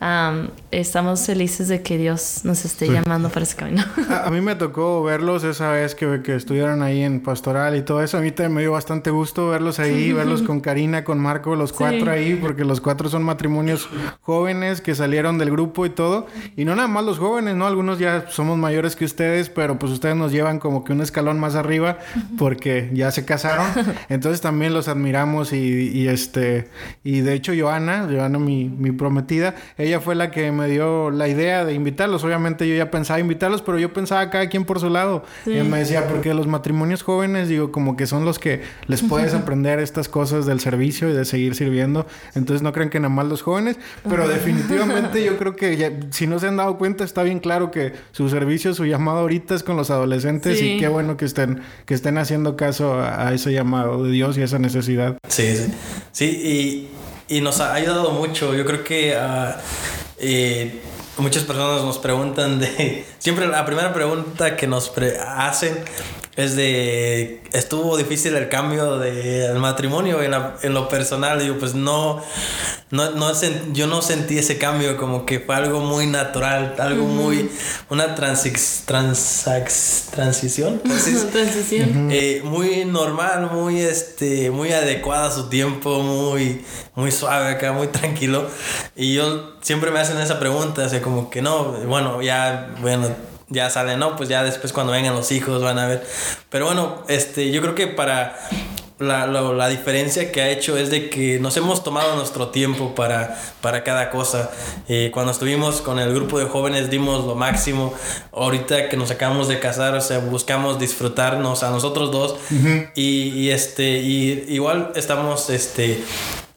um, estamos felices de que Dios nos esté sí. llamando para ese camino. [laughs] A, a, mí me tocó verlos esa vez que, que estuvieron ahí en Pastoral y todo eso. A mí también me dio bastante gusto verlos ahí, [laughs] verlos con Karina, con Marco, los cuatro sí. ahí, porque los cuatro son matrimonios jóvenes que salieron del grupo y todo. Y no nada más los jóvenes, ¿no? Algunos ya somos mayores que ustedes, pero pues ustedes nos llevan como que un escalón más arriba porque ya se casaron. [laughs] Entonces también los admiramos y, y este... Y de hecho Joana, Joana mi, mi prometida, ella fue la que me me dio la idea de invitarlos. Obviamente yo ya pensaba invitarlos, pero yo pensaba cada quien por su lado. Y me decía, porque los matrimonios jóvenes, digo, como que son los que les puedes aprender estas cosas del servicio y de seguir sirviendo. Entonces no creen que nada más los jóvenes, pero definitivamente yo creo que ya, si no se han dado cuenta, está bien claro que su servicio, su llamado ahorita es con los adolescentes y qué bueno que estén, que estén haciendo caso a, ese llamado de Dios y esa necesidad. Sí, sí. Sí, y, y nos ha ayudado mucho. Yo creo que uh, eh, muchas personas nos preguntan de... Siempre la primera pregunta que nos hacen es de estuvo difícil el cambio del matrimonio en, en, lo personal digo pues no no, no yo no sentí ese cambio como que fue algo muy natural algo muy una transis, transax, transición [laughs] transición. Eh, muy normal muy este muy adecuada a su tiempo muy muy suave acá muy tranquilo. Y yo siempre me hacen esa pregunta así como que no bueno ya bueno ya sale, no, pues ya después cuando vengan los hijos van a ver. Pero bueno, este, yo creo que para la, la, diferencia que ha hecho es de que nos hemos tomado nuestro tiempo para, para cada cosa. Eh, cuando estuvimos con el grupo de jóvenes dimos lo máximo. Ahorita que nos acabamos de casar, o sea, buscamos disfrutarnos a nosotros dos. y, y, este, y igual estamos, este,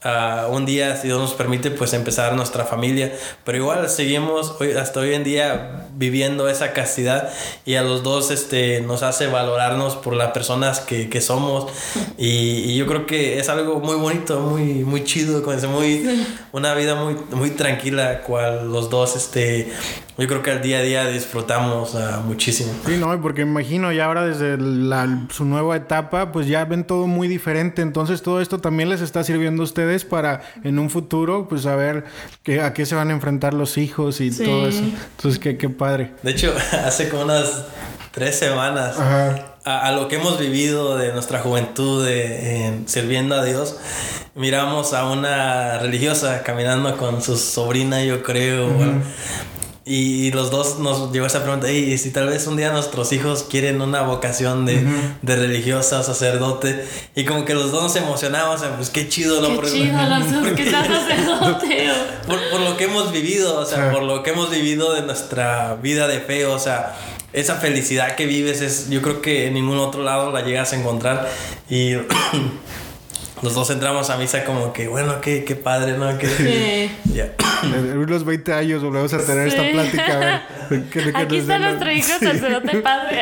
un día, si Dios nos permite, pues empezar nuestra familia. Pero igual seguimos hoy, hasta hoy en día viviendo esa castidad y a los dos este, nos hace valorarnos por las personas que, que somos. [laughs] Y, yo creo que es algo muy bonito, muy, muy chido, muy, una vida muy, muy tranquila, cual los dos este, yo creo que al día a día disfrutamos uh, muchísimo. Sí, no, porque imagino ya ahora desde la, su nueva etapa, pues ya ven todo muy diferente. Entonces todo esto también les está sirviendo a ustedes para en un futuro, pues saber que, a qué se van a enfrentar los hijos y todo eso. Entonces, qué, qué padre. De hecho, [laughs] hace como unas tres semanas. A, lo que hemos vivido de nuestra juventud de, sirviendo a Dios, miramos a una religiosa caminando con su sobrina, yo creo, y los dos nos llegó esa pregunta, y si tal vez un día nuestros hijos quieren una vocación de, de religiosa, sacerdote, y como que los dos nos emocionamos, pues qué chido, ¿no? Qué chido, [laughs] los que seas sacerdote. [laughs] por, por, lo que hemos vivido, o sea, por lo que hemos vivido de nuestra vida de fe, o sea, esa felicidad que vives es, yo creo que en ningún otro lado la llegas a encontrar, y... [clears throat] los dos entramos a misa como que, bueno, qué, qué padre, ¿no? Que, sí. En unos 20 años volvemos a tener esta plática. [laughs] [laughs] Aquí está nuestro hijo sacerdote padre.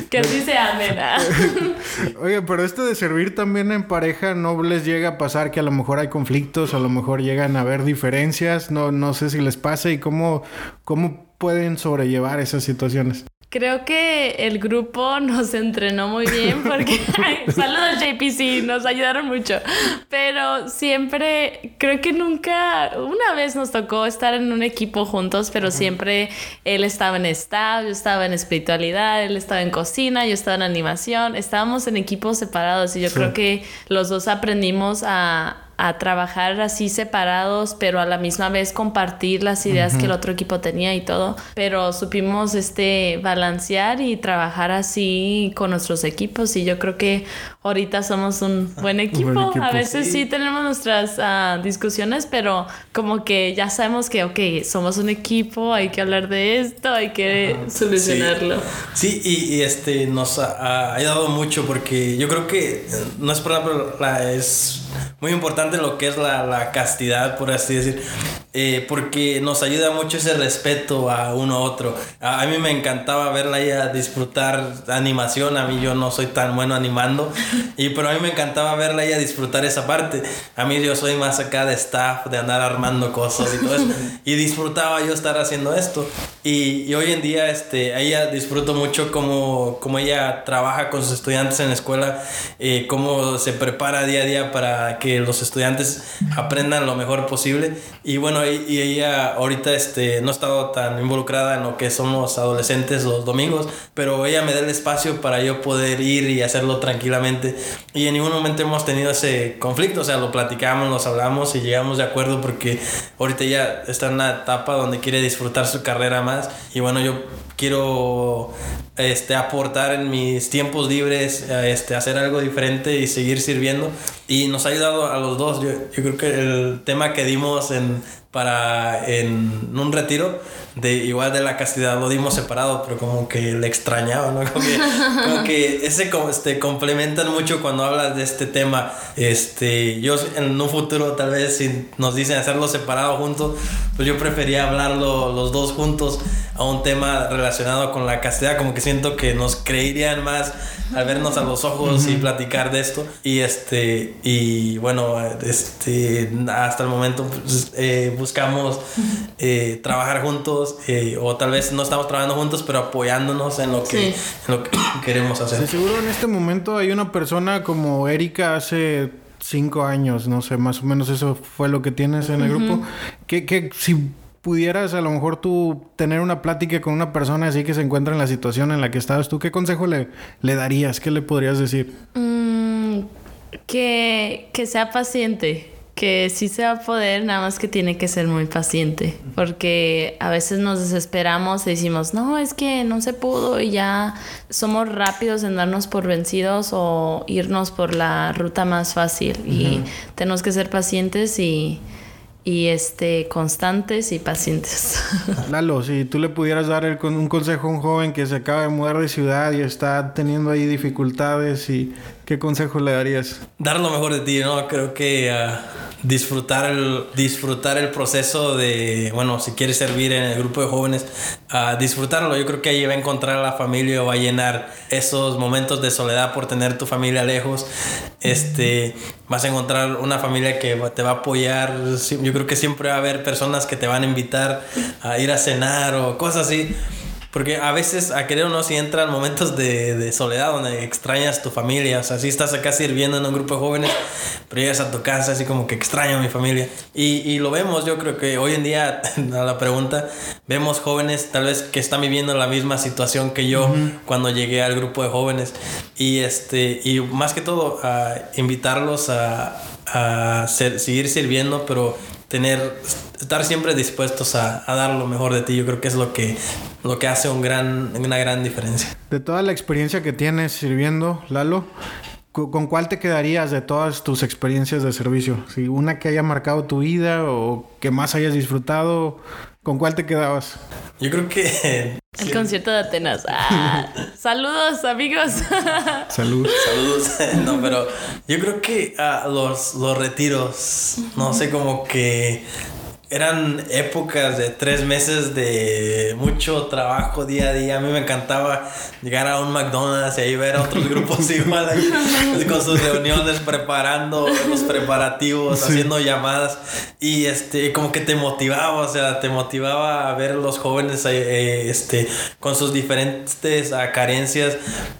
[laughs] que así se amen. [laughs] Oye, pero esto de servir también en pareja, ¿no les llega a pasar que a lo mejor hay conflictos, a lo mejor llegan a haber diferencias? No, no sé si les pasa y cómo, cómo pueden sobrellevar esas situaciones. Creo que el grupo nos entrenó muy bien porque saludos JPC, nos ayudaron mucho. Pero siempre, creo que nunca, una vez nos tocó estar en un equipo juntos, pero siempre él estaba en staff, yo estaba en espiritualidad, él estaba en cocina, yo estaba en animación, estábamos en equipos separados y yo creo que los dos aprendimos a, a trabajar así separados, pero a la misma vez compartir las ideas que el otro equipo tenía y todo. Pero supimos este balancear y trabajar así con nuestros equipos y yo creo que ahorita somos un [laughs] buen equipo. A veces sí, tenemos nuestras ah, discusiones, pero como que ya sabemos que, ok, somos un equipo, hay que hablar de esto, hay que solucionarlo. Sí, y, este nos ha, ayudado mucho porque yo creo que no es por la, es muy importante lo que es la, la castidad, por así decir, eh, porque nos ayuda mucho ese respeto a uno a otro. A, mí me encantaba verla ella disfrutar animación, a mí yo no soy tan bueno animando, [laughs] y pero a mí me encantaba verla ella disfrutar esa parte. A mí yo soy más acá de staff, de andar armando cosas y todo eso, [laughs] y disfrutaba yo estar haciendo esto. Y, y hoy en día este, ella disfruto mucho como, como ella trabaja con sus estudiantes en la escuela, eh, cómo se prepara día a día para que los estudiantes aprendan lo mejor posible. Y bueno, y, ella ahorita este, no ha estado tan involucrada en lo que somos adolescentes los domingos, pero ella me da el espacio para yo poder ir y hacerlo tranquilamente. Y en ningún momento hemos tenido ese conflicto, o sea, lo platicamos, nos hablamos y llegamos de acuerdo porque ahorita ella está en una etapa donde quiere disfrutar su carrera más. Y bueno, yo quiero este, aportar en mis tiempos libres, este, hacer algo diferente y seguir sirviendo. Y nos ha ayudado a los dos. Yo, yo creo que el tema que dimos en, para en un retiro de igual de la castidad lo dimos separado pero como que le extrañaba no como que, como que ese este complementan mucho cuando hablas de este tema. Este yo en un futuro tal vez si nos dicen hacerlo separado juntos pues yo prefería hablarlo los dos juntos a un tema relacionado con la castidad. Como que siento que nos creerían más al vernos a los ojos y platicar de esto. Y este y bueno este hasta el momento pues, eh, buscamos eh, trabajar juntos eh, o tal vez no estamos trabajando juntos pero apoyándonos en lo que, lo que [coughs] queremos hacer seguro en este momento hay una persona como Erika hace cinco años no sé más o menos eso fue lo que tienes en el grupo que, que si pudieras a lo mejor tú tener una plática con una persona así que se encuentra en la situación en la que estabas tú, ¿qué consejo le, le darías? ¿Qué le podrías decir? Mm, que, que sea paciente. Que sí se va a poder, nada más que tiene que ser muy paciente. Porque a veces nos desesperamos y decimos, no, es que no se pudo y ya somos rápidos en darnos por vencidos o irnos por la ruta más fácil. Y tenemos que ser pacientes y, y este constantes y pacientes. [laughs] Lalo, si tú le pudieras dar el, un consejo a un joven que se acaba de mudar de ciudad y está teniendo ahí dificultades y qué consejo le darías? Dar lo mejor de ti, ¿no? Creo que uh, disfrutar el disfrutar el proceso de, bueno, si quieres servir en el grupo de jóvenes, uh, disfrutarlo. Yo creo que ahí va a encontrar a la familia va a llenar esos momentos de soledad por tener tu familia lejos. Este, vas a encontrar una familia que te va a apoyar. Yo creo que siempre va a haber personas que te van a invitar a ir a cenar o cosas así. Porque a veces, a querer o no, si entran momentos de, de, soledad donde extrañas tu familia. O sea, si estás acá sirviendo en un grupo de jóvenes, pero llegas a tu casa así como que extraño a mi familia. Y, y lo vemos, yo creo que hoy en día, [laughs] a la pregunta, vemos jóvenes tal vez que están viviendo la misma situación que yo uh -huh. cuando llegué al grupo de jóvenes. Y, este, y más que todo, a invitarlos a, a ser, seguir sirviendo, pero tener estar siempre dispuestos a, dar lo mejor de ti yo creo que es lo que lo que hace una gran diferencia de toda la experiencia que tienes sirviendo Lalo ¿Con cuál te quedarías de todas tus experiencias de servicio? Una que haya marcado tu vida o que más hayas disfrutado, ¿con cuál te quedabas? Yo creo que... [laughs] El sí. concierto de Atenas. Ah, [laughs] saludos, amigos. [laughs] Salud. Saludos. no, pero yo creo que uh, los, los retiros, no sé, como que eran épocas de tres meses de mucho trabajo día a día. A mí me encantaba llegar a un McDonald's y ahí ver a otros [laughs] grupos igual ahí, con sus reuniones, preparando los preparativos, sí. haciendo llamadas. Y este, como que te motivaba, o sea, te motivaba a ver a los jóvenes eh, este, con sus diferentes uh, carencias,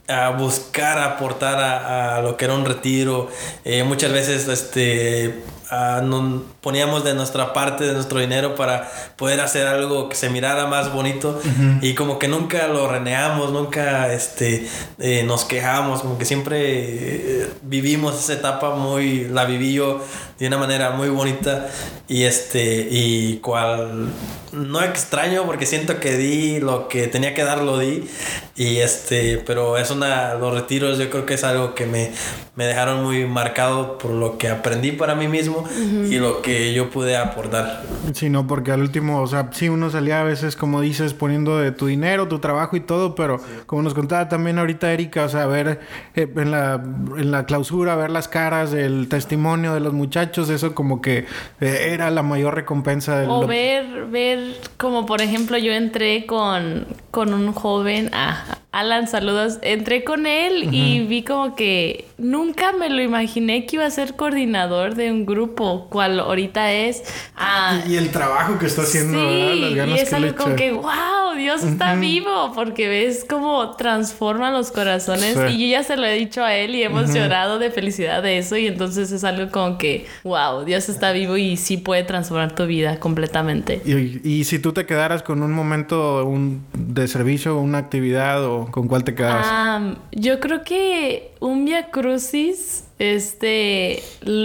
a buscar aportar a, a, lo que era un retiro. Eh, muchas veces, este Uh, nos poníamos de nuestra parte, de nuestro dinero para poder hacer algo que se mirara más bonito uh -huh. y como que nunca lo renegamos, nunca este, eh, nos quejamos, como que siempre eh, vivimos esa etapa muy, la viví yo de una manera muy bonita y este, y cual no extraño porque siento que di lo que tenía que dar, lo di y este, pero es una, los retiros yo creo que es algo que me, me dejaron muy marcado por lo que aprendí para mí mismo uh -huh. y lo que yo pude aportar. Sí, no, porque al último, o sea, sí, uno salía a veces, como dices, poniendo de tu dinero, tu trabajo y todo, pero sí. como nos contaba también ahorita Erika, o sea, ver eh, en, la, en la clausura, ver las caras, el testimonio de los muchachos, eso como que eh, era la mayor recompensa. Del, o ver, ver, como por ejemplo, yo entré con, con un joven, ah, Alan, saludos. Entré con él uh -huh. y vi como que nunca me lo imaginé que iba a ser coordinador de un grupo, cual ahorita es. Ah, y, y, el trabajo que está haciendo, sí, Las ganas y es que algo como que, wow, Dios está uh -huh. vivo, porque ves cómo transforma los corazones. Sí. Y yo ya se lo he dicho a él y hemos uh -huh. llorado de felicidad de eso. Y entonces es algo como que, wow, Dios está vivo y sí puede transformar tu vida completamente. Y, y si tú te quedaras con un momento un, de servicio, una actividad o ¿Con cuál te quedas? Yo creo que un Via Crucis, este,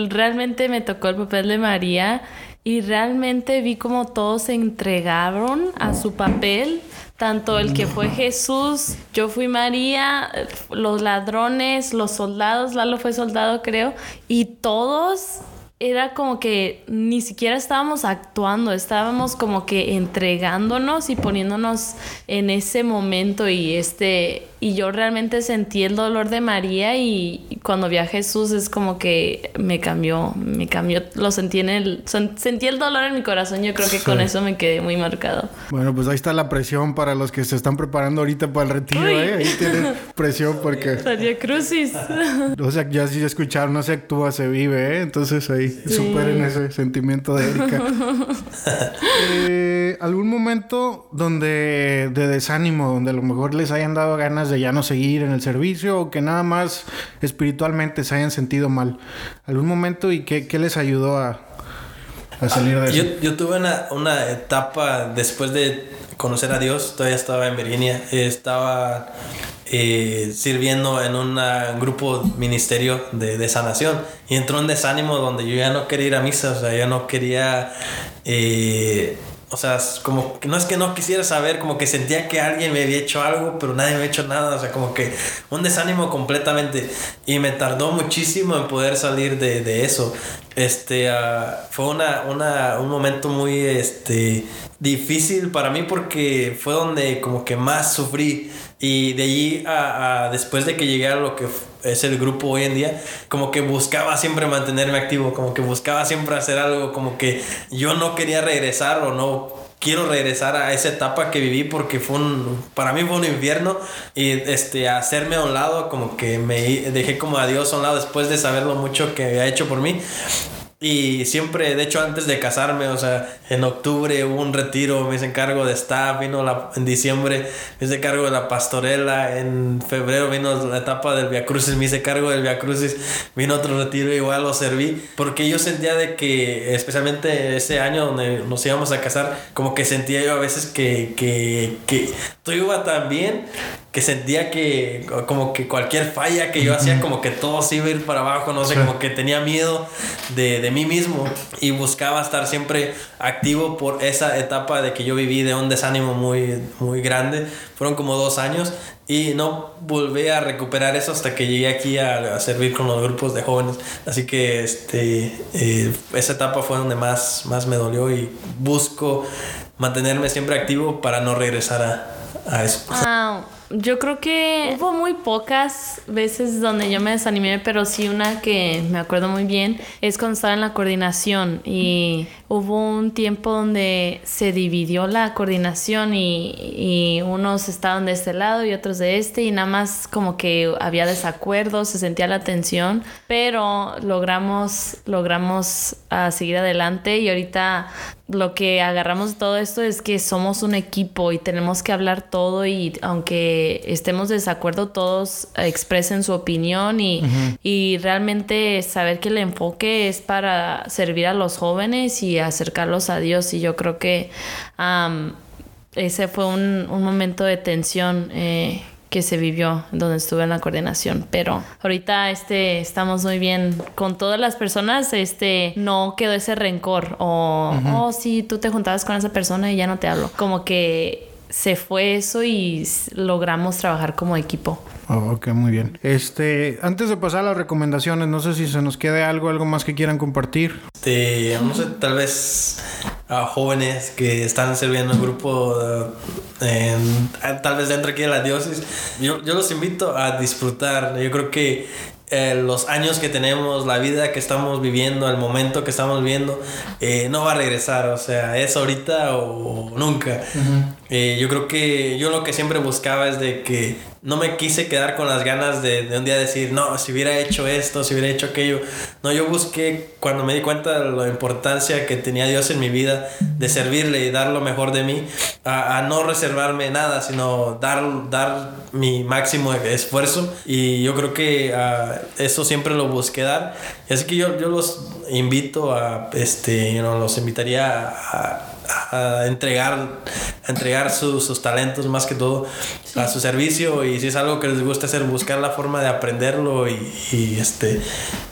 realmente me tocó el papel de María y realmente vi como todos se entregaron a su papel tanto el que fue Jesús, yo fui María, los ladrones, los soldados, Lalo fue soldado creo, y todos era como que ni siquiera estábamos actuando, estábamos como que entregándonos y poniéndonos en ese momento y este y yo realmente sentí el dolor de María y cuando vi a Jesús es como que me cambió, me cambió, lo sentí en el, sentí el dolor en mi corazón, yo creo que con eso me quedé muy marcado. Bueno, pues ahí está la presión para los que se están preparando ahorita para el retiro, ¿eh? Ahí tienen presión porque... [laughs] Salió crucis. [laughs] o sea, ya si escucharon, no se actúa, se vive, ¿eh? Entonces ahí superen ese sentimiento de Erika. [laughs] eh, ¿Algún momento donde de desánimo, donde a lo mejor les hayan dado ganas de ya no seguir en el servicio o que nada más espiritualmente se hayan sentido mal. ¿Algún momento y qué, qué les ayudó a, a, salir de eso? Yo, yo tuve una, una, etapa después de conocer a Dios, todavía estaba en Virginia, estaba eh, sirviendo en un grupo ministerio de, de, sanación y entró un desánimo donde yo ya no quería ir a misa, o sea, ya no quería... Eh, o sea, como que no es que no quisiera saber, como que sentía que alguien me había hecho algo, pero nadie me había hecho nada. O sea, como que un desánimo completamente. Y me tardó muchísimo en poder salir de, de eso. Este, uh, fue una, una, un momento muy este, difícil para mí porque fue donde como que más sufrí. Y de allí a, a después de que llegué a lo que es el grupo hoy en día, como que buscaba siempre mantenerme activo, como que buscaba siempre hacer algo, como que yo no quería regresar o no quiero regresar a esa etapa que viví porque fue un, para mí fue un infierno y este, hacerme a un lado, como que me dejé como a Dios a un lado después de saber lo mucho que había hecho por mí y siempre, de hecho, antes de casarme, o sea, en octubre hubo un retiro, me hice cargo de staff, vino la, en diciembre me hice cargo de la pastorela, en febrero vino la etapa del Via Crucis, me hice cargo del Via Crucis, vino otro retiro, igual lo serví, porque yo sentía de que, especialmente ese año donde nos íbamos a casar, como que sentía yo a veces que, que, que todo iba tan bien que sentía que como que cualquier falla que yo hacía como que todo se iba a ir para abajo, no sé, como que tenía miedo de, de, mí mismo y buscaba estar siempre activo por esa etapa de que yo viví de un desánimo muy, muy grande. Fueron como dos años y no volví a recuperar eso hasta que llegué aquí a, servir con los grupos de jóvenes. Así que este, eh, esa etapa fue donde más, más me dolió y busco mantenerme siempre activo para no regresar a, a eso. Yo creo que hubo muy pocas veces donde yo me desanimé, pero sí una que me acuerdo muy bien es cuando estaba en la coordinación y hubo un tiempo donde se dividió la coordinación y, y, unos estaban de este lado y otros de este y nada más como que había desacuerdos, se sentía la tensión, pero logramos, logramos uh, seguir adelante y ahorita lo que agarramos de todo esto es que somos un equipo y tenemos que hablar todo y aunque estemos de desacuerdo todos expresen su opinión y, y realmente saber que el enfoque es para servir a los jóvenes y acercarlos a Dios. Y yo creo que ese fue un, un, momento de tensión eh, que se vivió donde estuve en la coordinación. Pero ahorita este estamos muy bien con todas las personas este no quedó ese rencor o oh sí tú te juntabas con esa persona y ya no te hablo como que se fue eso y logramos trabajar como equipo. Oh, ok, muy bien. Este, antes de pasar a las recomendaciones, no sé si se nos quede algo, algo más que quieran compartir. Este, no sé, tal vez a jóvenes que están sirviendo en grupo, tal vez dentro aquí de la diócesis, yo, yo los invito a disfrutar. Yo creo que eh, los años que tenemos, la vida que estamos viviendo, el momento que estamos viviendo, eh, no va a regresar. O sea, es ahorita o nunca. Eh, yo creo que yo lo que siempre buscaba es de que no me quise quedar con las ganas de, de, un día decir, no, si hubiera hecho esto, si hubiera hecho aquello. No, yo busqué, cuando me di cuenta de la importancia que tenía Dios en mi vida, de servirle y dar lo mejor de mí, a, a no reservarme nada, sino dar, dar mi máximo esfuerzo. Y yo creo que uh, eso siempre lo busqué dar. Así que yo, yo los invito a, este, you know, los invitaría a a entregar, entregar sus talentos más que todo a su servicio y si es algo que les gusta hacer, buscar la forma de aprenderlo y, este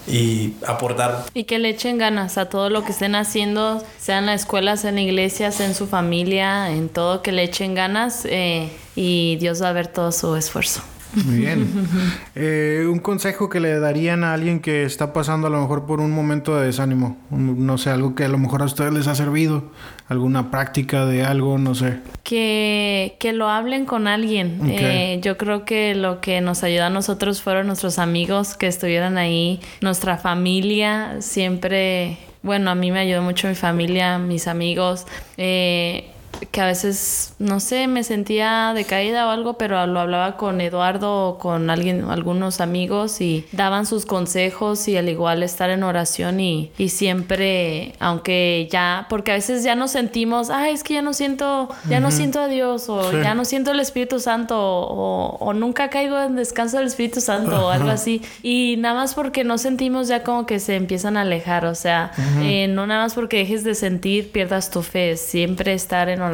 y aportar. Y que le echen ganas a todo lo que estén haciendo, sea en la escuela, sea en iglesias, en su familia, en todo, que le echen ganas eh, y Dios va a ver todo su esfuerzo. Muy bien. [laughs] Eh, un consejo que le darían a alguien que está pasando a lo mejor por un momento de desánimo. no sé, algo que a lo mejor a ustedes les ha servido. Alguna práctica de algo, no sé. Que, que lo hablen con alguien. Eh, yo creo que lo que nos ayudó a nosotros fueron nuestros amigos que estuvieran ahí, nuestra familia. Siempre, bueno, a mí me ayudó mucho mi familia, mis amigos. Eh, que a veces, no sé, me sentía decaída o algo, pero lo hablaba con Eduardo o con alguien, algunos amigos y daban sus consejos y al igual estar en oración y, y siempre, aunque ya, porque a veces ya nos sentimos, ay, es que ya no siento, ya no siento a Dios o ya no siento el Espíritu Santo o, o, nunca caigo en descanso del Espíritu Santo o algo así. Y nada más porque no sentimos ya como que se empiezan a alejar, o sea, eh, no nada más porque dejes de sentir, pierdas tu fe, siempre estar en oración,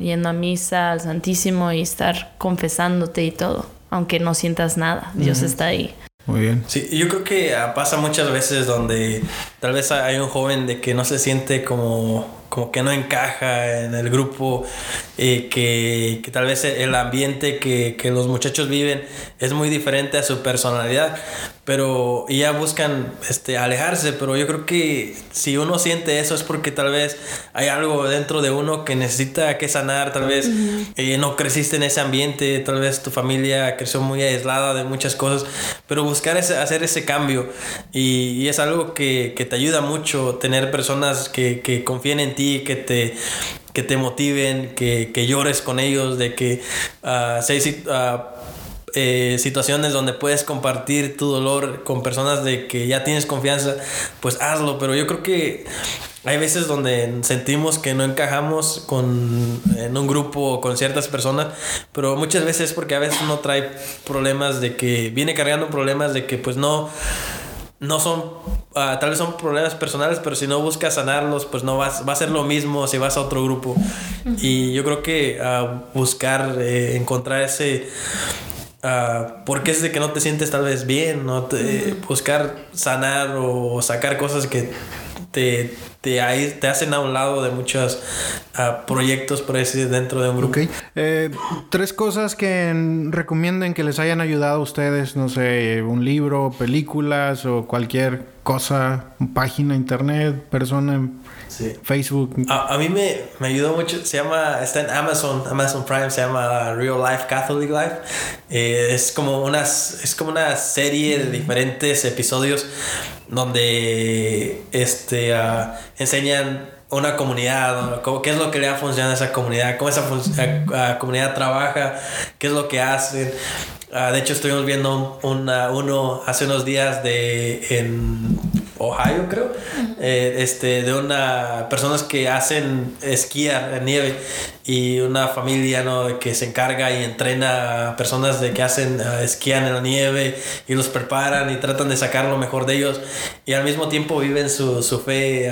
yendo a misa al Santísimo y estar confesándote y todo, aunque no sientas nada, Dios está ahí. Muy bien. Sí, yo creo que ah, pasa muchas veces donde tal vez hay un joven de que no se siente como como que no encaja en el grupo, eh, que, que, tal vez el ambiente que, que, los muchachos viven es muy diferente a su personalidad, pero ya buscan este, alejarse, pero yo creo que si uno siente eso es porque tal vez hay algo dentro de uno que necesita que sanar, tal vez eh, no creciste en ese ambiente, tal vez tu familia creció muy aislada de muchas cosas, pero buscar ese, hacer ese cambio y, y es algo que, que, te ayuda mucho, tener personas que, que confíen en ti, que te, que te motiven, que, que llores con ellos, de que uh, seis, uh, eh, situaciones donde puedes compartir tu dolor con personas de que ya tienes confianza, pues hazlo. Pero yo creo que hay veces donde sentimos que no encajamos con, en un grupo o con ciertas personas, pero muchas veces porque a veces uno trae problemas de que viene cargando problemas de que pues no no son, uh, tal vez son problemas personales, pero si no buscas sanarlos, pues no vas, va a ser lo mismo si vas a otro grupo. Y yo creo que uh, buscar, eh, encontrar ese, uh, porque es de que no te sientes tal vez bien, ¿no? Te, buscar sanar o sacar cosas que te, te, te hacen a un lado de muchos uh, proyectos, por decir, dentro de un grupo. Ok. Eh, tres cosas que recomienden que les hayan ayudado a ustedes, no sé, un libro, películas o cualquier cosa, página, internet, persona, sí. Facebook. A, a, mí me, me ayudó mucho, se llama, está en Amazon, Amazon Prime, se llama Real Life Catholic Life. Eh, es, como unas, es como una serie de diferentes episodios donde este, uh, enseñan una comunidad, qué es lo que le ha funcionado a esa comunidad, cómo esa uh, comunidad trabaja, qué es lo que hacen. Uh, de hecho, estuvimos viendo una, uno hace unos días de en Ohio, creo, eh, este, de una personas que hacen esquía en nieve y una familia ¿no? que se encarga y entrena a personas de que hacen uh, esquían en la nieve y los preparan y tratan de sacar lo mejor de ellos y al mismo tiempo viven su, su fe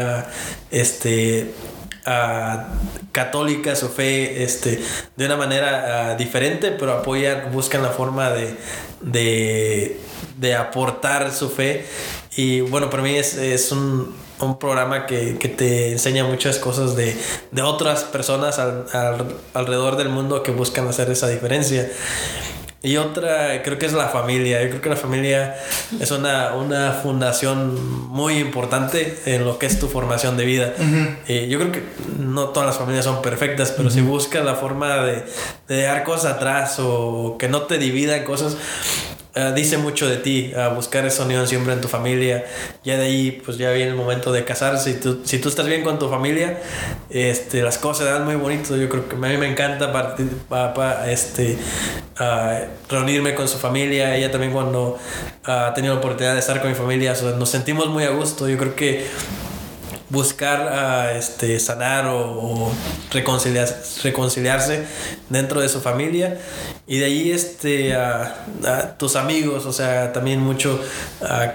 uh, católica, su fe este, de una manera diferente, pero apoyan, buscan la forma de, de, de aportar su fe y bueno, para mí es, es un, un, programa que, que, te enseña muchas cosas de, de otras personas al, al, alrededor del mundo que buscan hacer esa diferencia. Y otra, creo que es la familia. Yo creo que la familia es una, una fundación muy importante en lo que es tu formación de vida. y yo creo que no todas las familias son perfectas, pero si buscas la forma de, de dejar cosas atrás o que no te dividan cosas, Uh, dice mucho de ti, uh, buscar esa unión siempre en tu familia. Ya de ahí, pues ya viene el momento de casarse. Si tú, si tú estás bien con tu familia, este, las cosas dan muy bonito. Yo creo que a mí me encanta partir, pa, este, uh, reunirme con su familia. Ella también cuando ha tenido la oportunidad de estar con mi familia, nos sentimos muy a gusto. Yo creo que buscar este, sanar o, reconciliar, reconciliarse dentro de su familia. Y de ahí este, a, tus amigos, o sea, también mucho,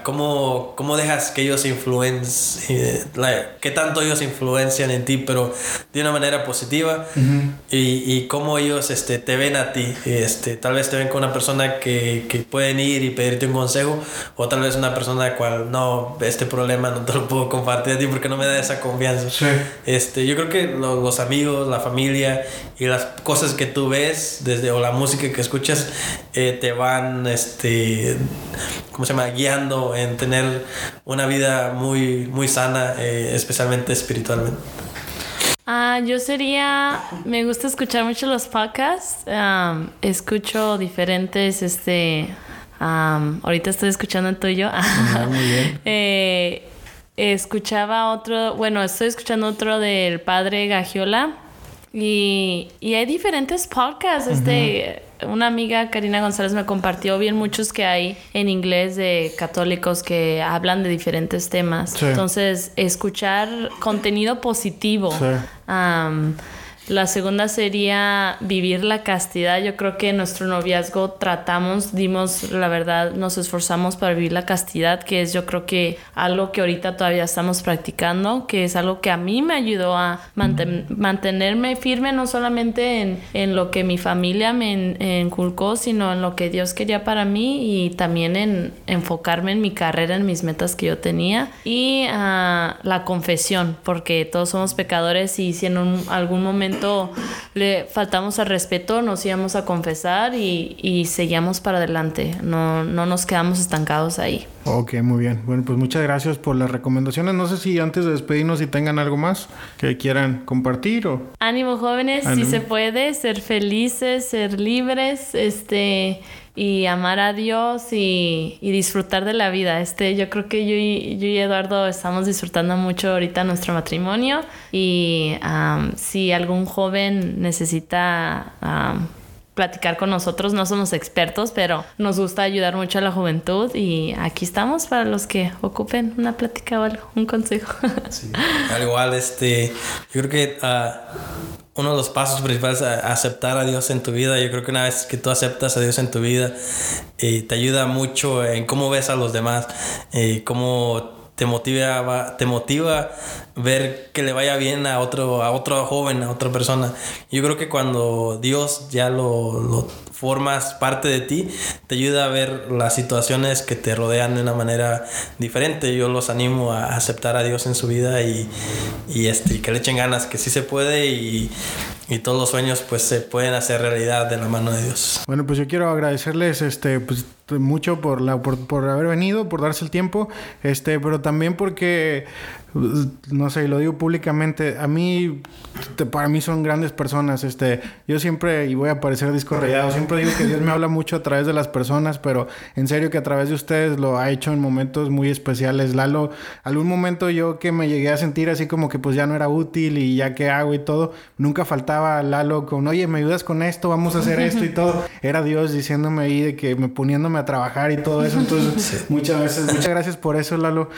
cómo, cómo dejas que ellos influencien, eh, qué tanto ellos influencian en ti, pero de una manera positiva. y, y, cómo ellos este, te ven a ti. Este, tal vez te ven con una persona que, que pueden ir y pedirte un consejo, o tal vez una persona cual no, este problema no te lo puedo compartir a ti porque no me da esa confianza. Este, yo creo que los, amigos, la familia y las cosas que tú ves desde o la música que escuchas eh, te van este ¿cómo se llama? guiando en tener una vida muy muy sana, eh, especialmente espiritualmente. Ah, yo sería, me gusta escuchar mucho los podcasts, escucho diferentes, este, ahorita estoy escuchando el tuyo. Ah, muy bien. [laughs] eh, escuchaba otro, bueno, estoy escuchando otro del padre Gagiola y, y hay diferentes podcasts. Este, una amiga, Karina González, me compartió bien muchos que hay en inglés de católicos que hablan de diferentes temas. Entonces, escuchar contenido positivo. La segunda sería vivir la castidad. Yo creo que en nuestro noviazgo tratamos, dimos, la verdad, nos esforzamos para vivir la castidad, que es yo creo que algo que ahorita todavía estamos practicando, que es algo que a mí me ayudó a mantenerme firme, no solamente en, en, lo que mi familia me inculcó, sino en lo que Dios quería para mí y también en enfocarme en mi carrera, en mis metas que yo tenía. Y uh, la confesión, porque todos somos pecadores y si en algún momento le faltamos al respeto, nos íbamos a confesar y, y seguíamos para adelante. No, no nos quedamos estancados ahí. Ok, muy bien. Bueno, pues muchas gracias por las recomendaciones. No sé si antes de despedirnos, si tengan algo más que quieran compartir o... Ánimo jóvenes, si se puede, ser felices, ser libres, este y amar a Dios y, disfrutar de la vida. Este, yo creo que yo y, yo y Eduardo estamos disfrutando mucho ahorita nuestro matrimonio y si algún joven necesita platicar con nosotros, no somos expertos, pero nos gusta ayudar mucho a la juventud y aquí estamos para los que ocupen una plática o algo, un consejo. [laughs] Sí, al igual, este, yo creo que... Uh, uno de los pasos principales es aceptar a Dios en tu vida. Yo creo que una vez que tú aceptas a Dios en tu vida, eh, te ayuda mucho en cómo ves a los demás, eh, cómo te motiva, te motiva ver que le vaya bien a otro, a otro joven, a otra persona. Yo creo que cuando Dios ya lo, lo formas parte de ti, te ayuda a ver las situaciones que te rodean de una manera diferente. Yo los animo a aceptar a Dios en su vida y, y este, que le echen ganas, que sí se puede y, y todos los sueños pues se pueden hacer realidad de la mano de Dios. Bueno, pues yo quiero agradecerles este pues mucho por la por, por haber venido, por darse el tiempo, este, pero también porque no sé, lo digo públicamente, a mí, para mí son grandes personas, este, yo siempre, y voy a parecer disco rayado, siempre digo que Dios me habla mucho a través de las personas, pero en serio que a través de ustedes lo ha hecho en momentos muy especiales. Lalo, algún momento yo que me llegué a sentir así como que pues ya no era útil y ya que hago y todo, nunca faltaba Lalo con, oye, me ayudas con esto, vamos a hacer esto y [laughs] todo. Era Dios diciéndome ahí de que me poniéndome a trabajar y todo eso, entonces muchas veces, muchas gracias por eso, Lalo.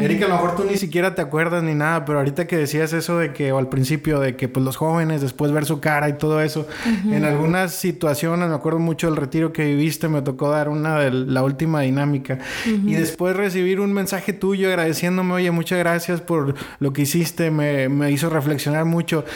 Erika, a lo mejor tú ni siquiera te te acuerdas ni nada, pero ahorita que decías eso de que, o al principio, de que pues los jóvenes después ver su cara y todo eso, en algunas situaciones, me acuerdo mucho del retiro que viviste, me tocó dar una de la última dinámica. Y después recibir un mensaje tuyo agradeciéndome, oye, muchas gracias por lo que hiciste, me, me hizo reflexionar mucho.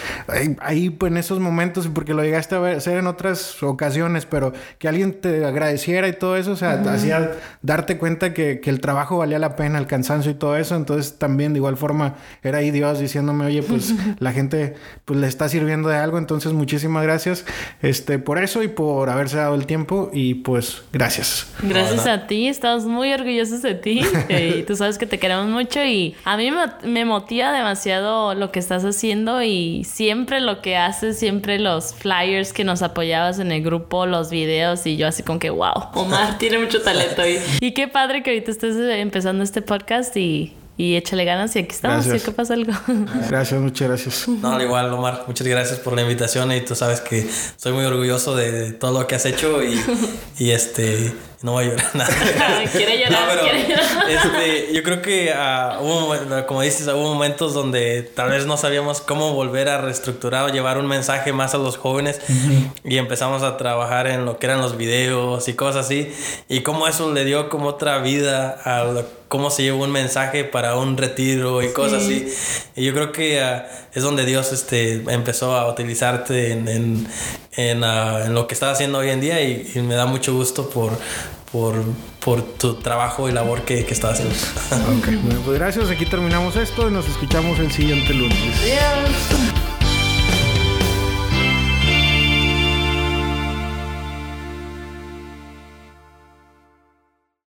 Ahí, pues en esos momentos, porque lo llegaste a hacer en otras ocasiones, pero que alguien te agradeciera y todo eso, o sea, hacía darte cuenta que, que el trabajo valía la pena, el cansancio y todo eso, entonces también de igual forma era ahí Dios diciéndome, oye, pues [laughs] la gente pues le está sirviendo de algo, entonces muchísimas gracias este, por eso y por haberse dado el tiempo y pues gracias. Gracias a ti, estamos muy orgullosos de ti [laughs] y tú sabes que te queremos mucho y a mí me, motiva demasiado lo que estás haciendo y siempre lo que haces, siempre los flyers que nos apoyabas en el grupo, los videos y yo así con que, wow, Omar tiene mucho talento y, [laughs] y qué padre que ahorita estés empezando este podcast y y échale ganas y aquí estamos, si que pasa algo. [laughs] Gracias, muchas gracias. No, al igual, Omar, muchas gracias por la invitación y tú sabes que soy muy orgulloso de todo lo que has hecho y, [laughs] y este No voy a llorar [laughs] nada. quiere llorar, pero, quiere llorar. Este, yo creo que ah, hubo, como dices, hubo momentos donde tal vez no sabíamos cómo volver a reestructurar o llevar un mensaje más a los jóvenes y empezamos a trabajar en lo que eran los videos y cosas así y cómo eso le dio como otra vida a lo cómo se lleva un mensaje para un retiro y cosas así. Y yo creo que ah, es donde Dios este, empezó a utilizarte en, en, en, ah, en lo que estás haciendo hoy en día y, y me da mucho gusto por, por, por tu trabajo y labor que, que estás haciendo. Ok, bueno, pues gracias. Aquí terminamos esto y nos escuchamos el siguiente lunes. Adiós.